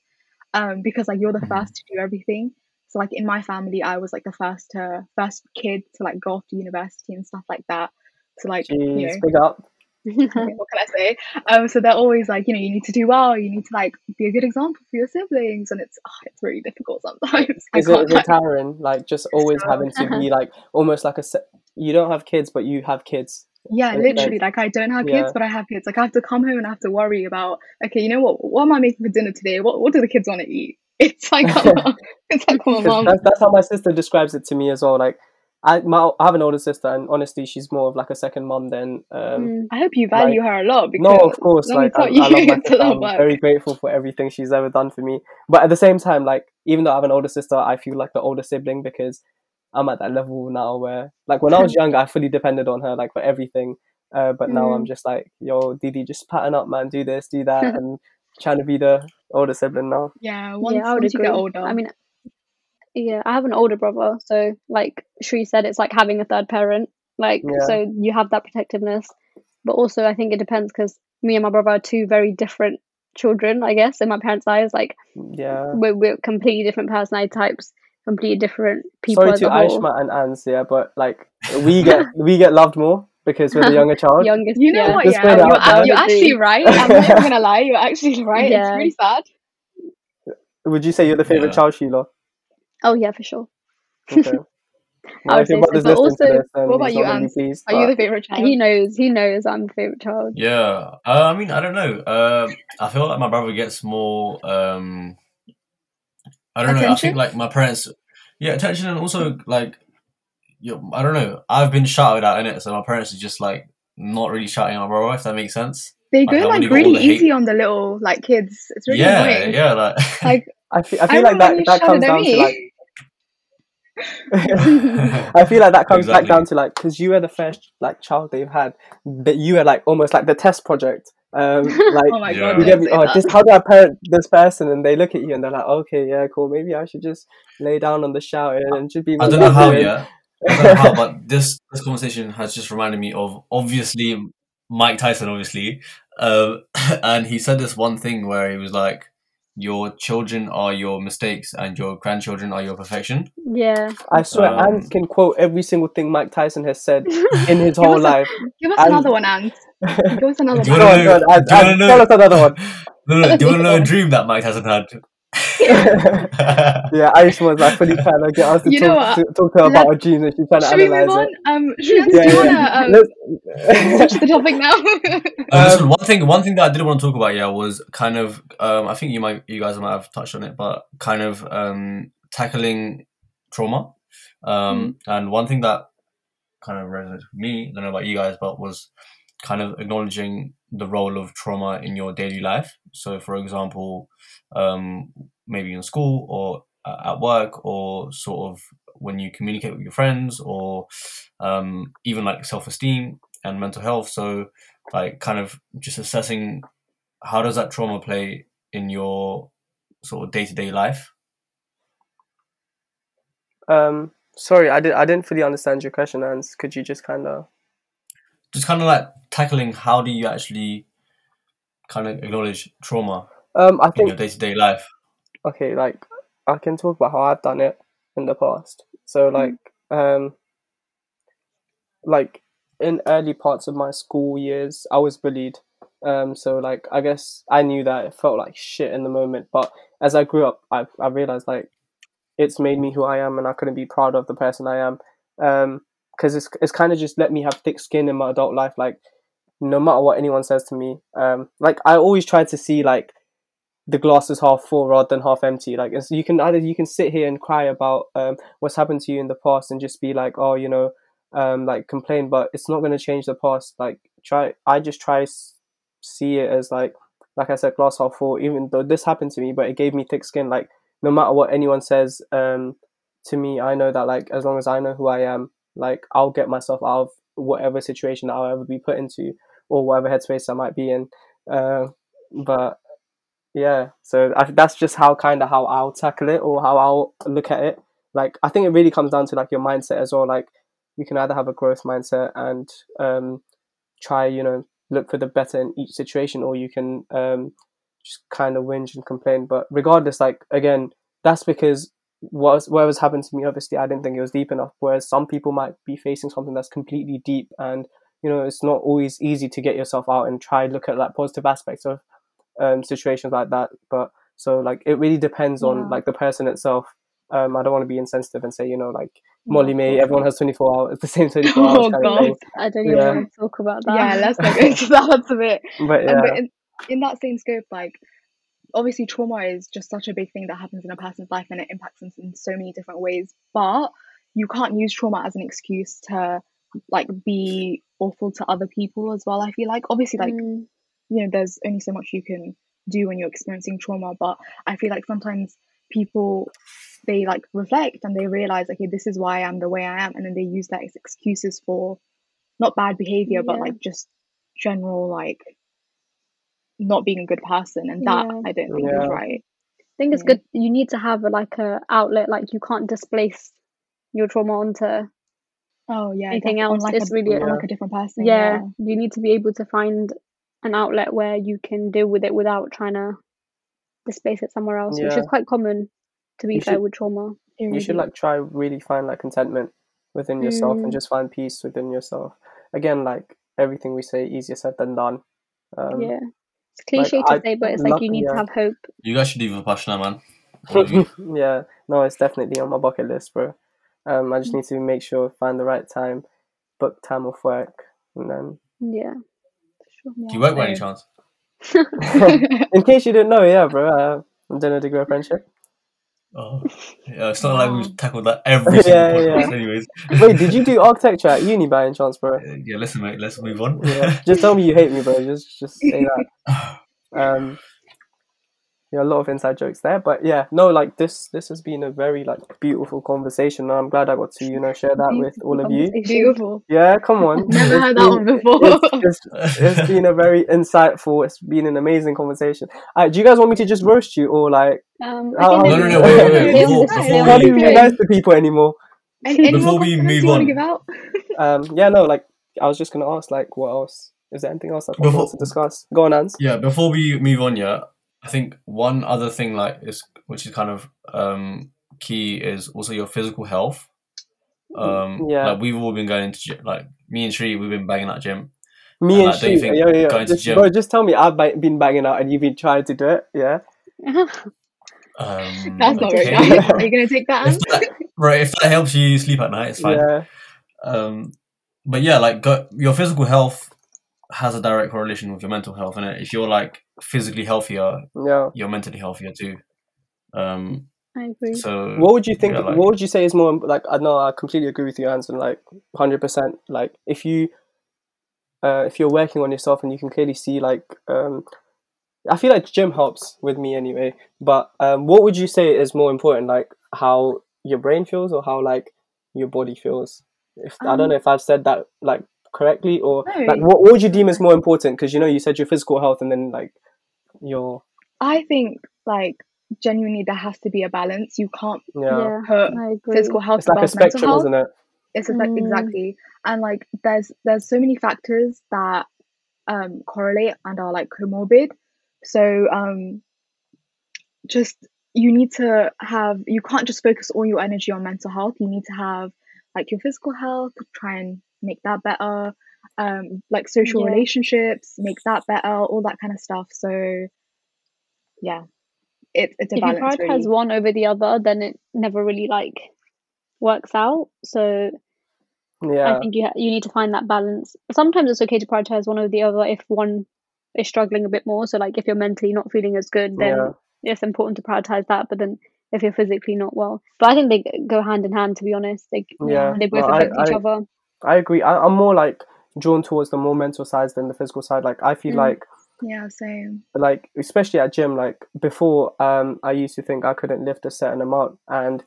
um because like you're the Mhm. first to do everything so like in my family i was like the first to first kid to like go off to university and stuff like that so like you know big up. (laughs) what can i say um so they're always like you know you need to do well you need to like be a good example for your siblings and it's oh, it's really difficult sometimes (laughs) Is it, is it tiring? Like just always So- having to be (laughs) like almost like a se- you don't have kids but you have kids. Yeah, literally. Like I don't have kids, Yeah. but I have kids. Like I have to come home and I have to worry about. Okay, you know what? What am I making for dinner today? What What do the kids want to eat? (laughs) It's like a, (laughs) it's like 'Cause mom. That's, that's how my sister describes it to me as well. Like I my I have an older sister and honestly she's more of like a second mom than um Mm. I hope you value her a lot because No, of course. Like I, I (laughs) love my sister. I'm very grateful for everything she's ever done for me. But at the same time, like even though I have an older sister, I feel like the older sibling because I'm at that level now where, like, when I was young, I fully depended on her like for everything. Uh, but now I'm Mm. just like, yo, Didi, just pattern up, man. Do this, do that, and trying to be the older sibling now. yeah, once yeah, I would once you agree. get older, I mean, yeah, I have an older brother, so like Shri said, it's like having a third parent. Like, Yeah. so you have that protectiveness, but also I think it depends because me and my brother are two very different children, I guess, in my parents' eyes. Like, Yeah. we're, we're completely different personality types, completely different people Sorry to a whole. Aishma and Ans, yeah, but like we get we get loved more because we're the younger (laughs) child. Youngest, you know yeah. what? Just Yeah, put it you're, out there. a- you're actually right. I'm not gonna lie. You're actually right. It's really (laughs) sad. Would you say you're the favorite Yeah. child, Sheila? Oh yeah, for sure. Okay. (laughs) I would say so, but listening also- this, what about you, not gonna be Are you the favorite child? He knows. He knows I'm the favorite child. Yeah, uh, I mean, I don't know. Uh, I feel like my brother gets more. Um, I don't know. I think like my parents, yeah, attention, and also like, you I don't know. I've been shouted at in it, so my parents are just like not really shouting at my brother. If that makes sense. They go I've like only got all really the hate- easy on the little like kids. It's really yeah, annoying. yeah, like. (laughs) Like (laughs) I feel, I I like that that comes shouted at down to like. (laughs) I feel like that comes back down to like because you were the first like child they've had that you were like almost like the test project. Um, like oh my Yeah. god, you get me. Oh, that. this how do I parent this person? And they look at you and they're like, okay, yeah, cool. Maybe I should just lay down on the shouting and just be. I don't know how, genuine." yeah. I don't know how, but this this conversation has just reminded me of obviously Mike Tyson, obviously, um, (coughs) and he said this one thing where he was like, "Your children are your mistakes, and your grandchildren are your perfection." Yeah. I swear, Um, Ant can quote every single thing Mike Tyson has said (laughs) in his whole us a- life. Give us And- another one, Ant. Give us another Do you Go one. know- go on, Ant, do you wanna Ant, know- tell us another one. (laughs) No, no, do you want to know a (laughs) dream that Mike Tyson had? (laughs) yeah, Aisha was like fully (laughs) trying to get us to, You talk, to talk to her about Let's- our dreams and she's trying to Should we move analyze on? it. Um, Shreyans, Yeah, do you yeah. wanna um, Let's- switch the topic now? (laughs) Uh, listen, one thing, one thing that I didn't want to talk about, yeah, was kind of, um, I think you might, you guys might have touched on it, but kind of um, tackling trauma. Um, And one thing that kind of resonates with me, I don't know about you guys, but was kind of acknowledging the role of trauma in your daily life. So, for example, um, maybe in school or uh, at work, or sort of when you communicate with your friends, or um, even like self esteem and mental health. So, like, kind of just assessing how does that trauma play in your sort of day to day life. um, sorry, I, did, I didn't fully understand your question, Hans. Could you just kind of. Just kind of like tackling how do you actually kind of acknowledge trauma Um, I in think your day to day life. okay, like I can talk about how I've done it in the past. So like um like in early parts of my school years I was bullied. Um so like I guess I knew that it felt like shit in the moment, but as I grew up I I realized like it's made me who I am and I couldn't be proud of the person I am. Um because it's it's kind of just let me have thick skin in my adult life like no matter what anyone says to me um like I always try to see like the glass is half full rather than half empty. Like you can either you can sit here and cry about um, what's happened to you in the past and just be like, oh, you know, um, like complain, but it's not going to change the past. Like try, I just try see it as like, like I said, glass half full. Even though this happened to me, but it gave me thick skin. Like no matter what anyone says um, to me, I know that like as long as I know who I am, like I'll get myself out of whatever situation I'll ever be put into or whatever headspace I might be in. Uh, but yeah so I, that's just how kind of how i'll tackle it or how i'll look at it. Like i think it really comes down to like your mindset as well like you can either have a growth mindset and um try you know look for the better in each situation or you can um just kind of whinge and complain. But regardless like again that's because what whatever's happened to me obviously i didn't think it was deep enough whereas some people might be facing something that's completely deep and you know it's not always easy to get yourself out and try look at like positive aspects of um, situations like that. But so like it really depends on like the person itself. Um, I don't want to be insensitive and say you know like Molly-Mae, everyone has twenty four hours, (laughs) the same (laughs) twenty four Oh, hours kind of God. thing. I don't even Yeah. want to talk about that. yeah, let's not go into that. That's a bit. But Um, but in, in that same scope, like obviously trauma is just such a big thing that happens in a person's life and it impacts them in so many different ways. But you can't use trauma as an excuse to like be awful to other people as well. I feel like obviously like Mm, you know there's only so much you can do when you're experiencing trauma, but I feel like sometimes people they like reflect and they realize okay this is why I'm the way I am and then they use that as excuses for not bad behavior but like just general like not being a good person and that Yeah. I don't think Yeah. is right. I think it's Yeah. good. You need to have a, like a outlet. Like you can't displace your trauma onto Oh yeah, anything definitely. on else. like it's a really on Yeah. like a different person. yeah. You need to be able to find an outlet where you can deal with it without trying to displace it somewhere else, which is quite common. To be You fair, should- with trauma. It you should like try really find like contentment within yourself and Mm. just find peace within yourself. Again, like everything we say, easier said than done. Um, yeah, it's cliche I to say, but it's like you need yeah. to have hope. You guys should leave Vipassana, man. (laughs) All of you. yeah, no, it's definitely on my bucket list, bro. Um, I just need to make sure find the right time, book time off work, and then Yeah, for sure. Do you work by any chance? (laughs) in case you didn't know, yeah, bro, uh, I'm doing a degree of friendship. Oh, yeah, it's not like we've tackled that every (laughs) single Yeah, podcast, yeah. anyways. Wait, did you (laughs) do architecture at uni by any chance, bro? yeah, listen, mate. Let's move on. Yeah, just tell me you hate me, bro. Just, just say that. Um, yeah, a lot of inside jokes there, but yeah, no, like this, this has been a very like beautiful conversation, and I'm glad I got to you know share that with all of you. beautiful. Yeah, come on. (laughs) Never It's heard that one before. It's, it's, it's been a very insightful. It's been an amazing conversation. Uh, do you guys want me to just roast you or like Um, How- I how- think No, no, no, wait, wait, wait, it's- before- before not we- even be nice to people anymore? Any, any Before we move on. give out? Um, yeah, no, like I was just gonna ask, like, what else? Is there anything else that Before- wants to discuss? Go on, Ans. Yeah, before we move on, yeah, I think one other thing like is which is kind of um key is also your physical health. Um, Yeah. like we've all been going to gym, like me and Tree, we've been banging that gym. Me And, and like, don't you think yeah, yeah, yeah. going to Just, gym- bro, just tell me I've ba- been banging out and you've been trying to do it. Yeah. Um, That's not very okay. nice. Are you gonna take that? if that, right, if that helps you sleep at night, it's fine. Yeah, Um, but yeah, like go, your physical health has a direct correlation with your mental health, and if you're like physically healthier, yeah. you're mentally healthier too. Um, I agree. so What would you think? yeah, like- what would you say is more like? I know I completely agree with you, Anson. Like hundred percent. Like if you, uh, if you're working on yourself and you can clearly see like, um, I feel like gym helps with me anyway. But um, what would you say is more important? Like how your brain feels or how like your body feels? If I don't Um, know if I've said that like correctly or No. like what, what would you deem as more important? Because you know you said your physical health and then like your I think like genuinely there has to be a balance. You can't yeah. yeah, put physical health It's like a spectrum, health. isn't it? It's just like Mm. exactly, and like there's there's so many factors that um correlate and are like comorbid. So um, just you need to have you can't just focus all your energy on mental health. You need to have like your physical health, try and make that better. Um, like social Yeah. relationships, make that better, all that kind of stuff. So yeah, it, it's a if you balance. prioritize really. one over the other, then it never really like works out. So Yeah. I think you ha- you need to find that balance. Sometimes it's okay to prioritize one over the other if one is struggling a bit more. So like if you're mentally not feeling as good, then Yeah. it's important to prioritize that. But then if you're physically not well, but I think they go hand in hand. To be honest, they Yeah. they both No, I- affect each I- other. I agree. I, I'm more like drawn towards the more mental side than the physical side. Like I feel Mm. like Yeah, same. like especially at gym, like before, um, I used to think I couldn't lift a certain amount, and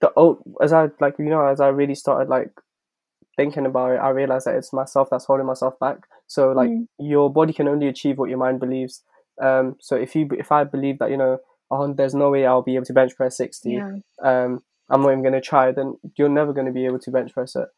the old as I like you know, as I really started like thinking about it, I realized that it's myself that's holding myself back. So like Mm. your body can only achieve what your mind believes. Um, so if you if I believe that you know, oh, there's no way I'll be able to bench press sixty, Yeah. um, I'm not even gonna try, then you're never gonna be able to bench press it.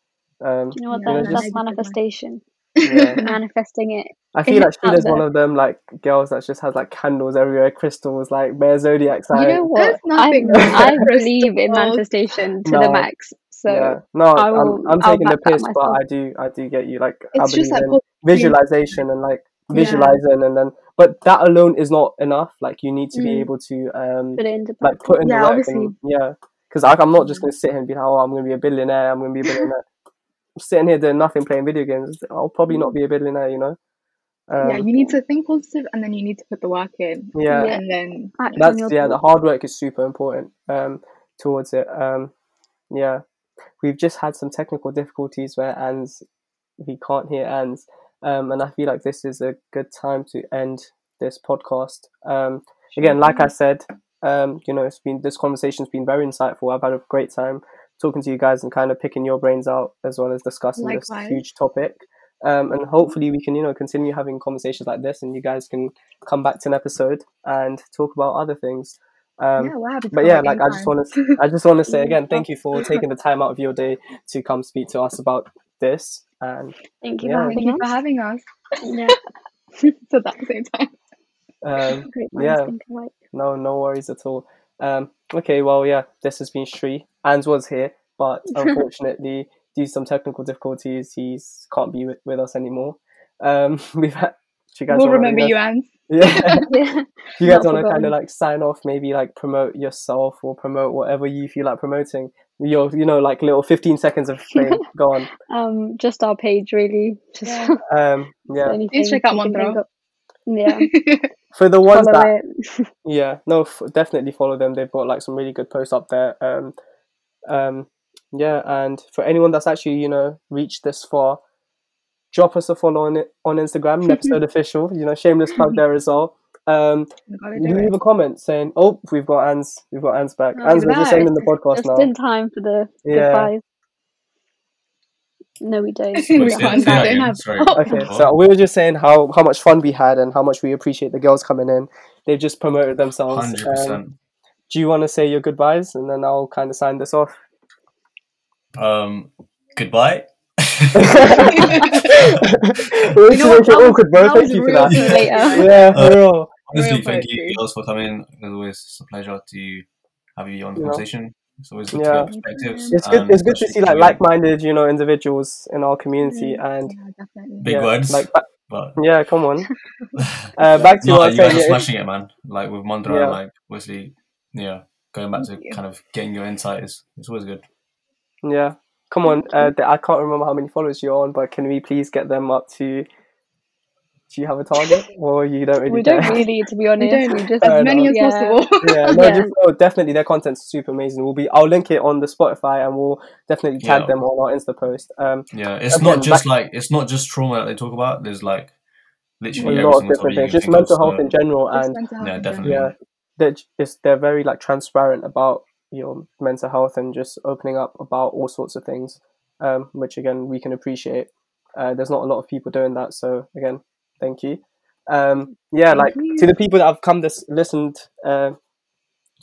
Um, Do you know what Yeah, that, just- that's Maybe different. manifestation. yeah. (laughs) Manifesting it. I feel like out Sheila's one of them like girls that just has like candles everywhere, crystals, like bare zodiac signs. You know what? I nothing (laughs) wrong with I believe in manifestation to No. the max. So yeah, no, I I'm will- I'm I'll taking the piss, but. I do I do get you. Like I It's believe just like in positive visualization and like Yeah. visualizing, and then but that alone is not enough. Like you need to be Mm. able to um put it into like practice. put in Yeah, the work obviously. and yeah, because I'm not just gonna sit here and be like, oh, I'm gonna be a billionaire. I'm gonna be a (laughs) billionaire. I'm sitting here doing nothing, playing video games. I'll probably not be a billionaire, you know. Um, yeah, you need to think positive and then you need to put the work in. yeah. Yeah. And then that's yeah the hard work is super important um towards it um yeah we've just had some technical difficulties where Anne's we can't hear Anne's um and I feel like this is a good time to end this podcast um again like I said um you know it's been this conversation's been very insightful I've had a great time talking to you guys and kind of picking your brains out as well as discussing this huge topic um, and hopefully we can you know continue having conversations like this and you guys can come back to an episode and talk about other things um, yeah, we're happy but yeah, like I just want to, I just want to say again, thank you for (laughs) taking the time out of your day to come speak to us about this. And Thank you Yeah. for Thank having you for us. having us. Yeah, (laughs) so at the same time. um, great Yeah. minds think alike. no, no worries at all. Um, okay, well, yeah, this has been Shri. Ans was here, but (laughs) unfortunately, due to some technical difficulties, he's can't be with, with us anymore. Um, (laughs) we've had. You guys We'll remember you, us- Anne. (laughs) Yeah. Yeah. You guys want to kind of like sign off, maybe like promote yourself or promote whatever you feel like promoting? Your, you know, like little 15 seconds of fame. Go on. Um, just our page really. Just Yeah. Um, yeah. anything check out you can Montreal. Yeah, For the ones follow that it. (laughs) Yeah, no, f- definitely follow them. They've got like some really good posts up there. Um, um, yeah, and for anyone that's actually you know reached this far, drop us a follow on it on Instagram, (laughs) Nepsode official. You know, shameless plug there as well. Um, leave it. a comment saying, "Oh, we've got Anne's, we've got Anne's back. Oh, Anne's, we're look just that. ending the podcast Just now. in time for the Yeah. goodbyes. No, we don't. We Wait, Not say- can't say don't have-. Okay, so we were just saying how how much fun we had and how much we appreciate the girls coming in. They've just promoted themselves. Um, do you want to say your goodbyes and then I'll kind of sign this off? Um, goodbye. (laughs) we You know what? make it That was- awkward, bro. that Thank you for that. Later. (laughs) Yeah, Uh, for real. Honestly, Real thank you girls for coming. As always, it's a pleasure to have you on the Yeah. conversation. It's always good Yeah. to get perspectives. It's good. It's good to see like from like-minded, you know, individuals in our community, and Yeah. Big yeah, words. Like, But yeah, come on. (laughs) Uh, back to no, what you guys are smashing it, man. Like with Mantra, Yeah. like obviously yeah, going back to you. kind of getting your insight is it's always good. Yeah. Come on. Uh, I can't remember how many followers you're on, but can we please get them up to? Do you have a target, or you don't really we care? don't really, to be (laughs) honest. don't. We just As many enough. as Yeah. possible. (laughs) yeah, (laughs) no, Yeah. just no, definitely their content's super amazing. We'll be, I'll link it on the Spotify, and we'll definitely tag Yeah. them on our Insta post. Um, Yeah, it's Again, not just like it's not just trauma that they talk about. There's like literally every lot of different things, just mental health so- in general, Just and Yeah, definitely. yeah, they're just they're very like transparent about your mental health and just opening up about all sorts of things, um, which again we can appreciate. Uh, there's not a lot of people doing that, so again, thank you. Um, yeah, Thank like you. to the people that have come this listened uh,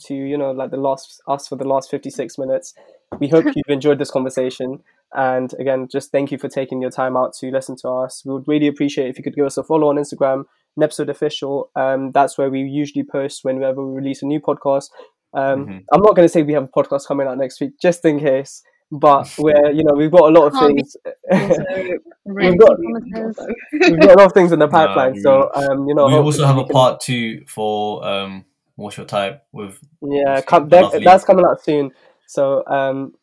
to you know like the last us for the last 56 minutes we hope (laughs) you've enjoyed this conversation and again just thank you for taking your time out to listen to us we would really appreciate if you could give us a follow on instagram Nepsod official um, that's where we usually post whenever we release a new podcast um, Mhm. i'm not going to say we have a podcast coming out next week just in case but we're you know we've got a lot of things (laughs) Also, really got- (laughs) we've got a lot of things in the pipeline we so um, you know we also have a part two for um, what's your type with Yeah, That's come, that, that's coming out soon. So, um,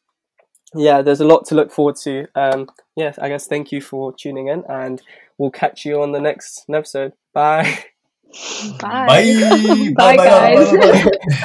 yeah, there's a lot to look forward to. Um, yes, I guess thank you for tuning in, and we'll catch you on the next episode. Bye. Bye. bye (laughs) Bye, bye, bye, bye, guys. bye, bye, bye.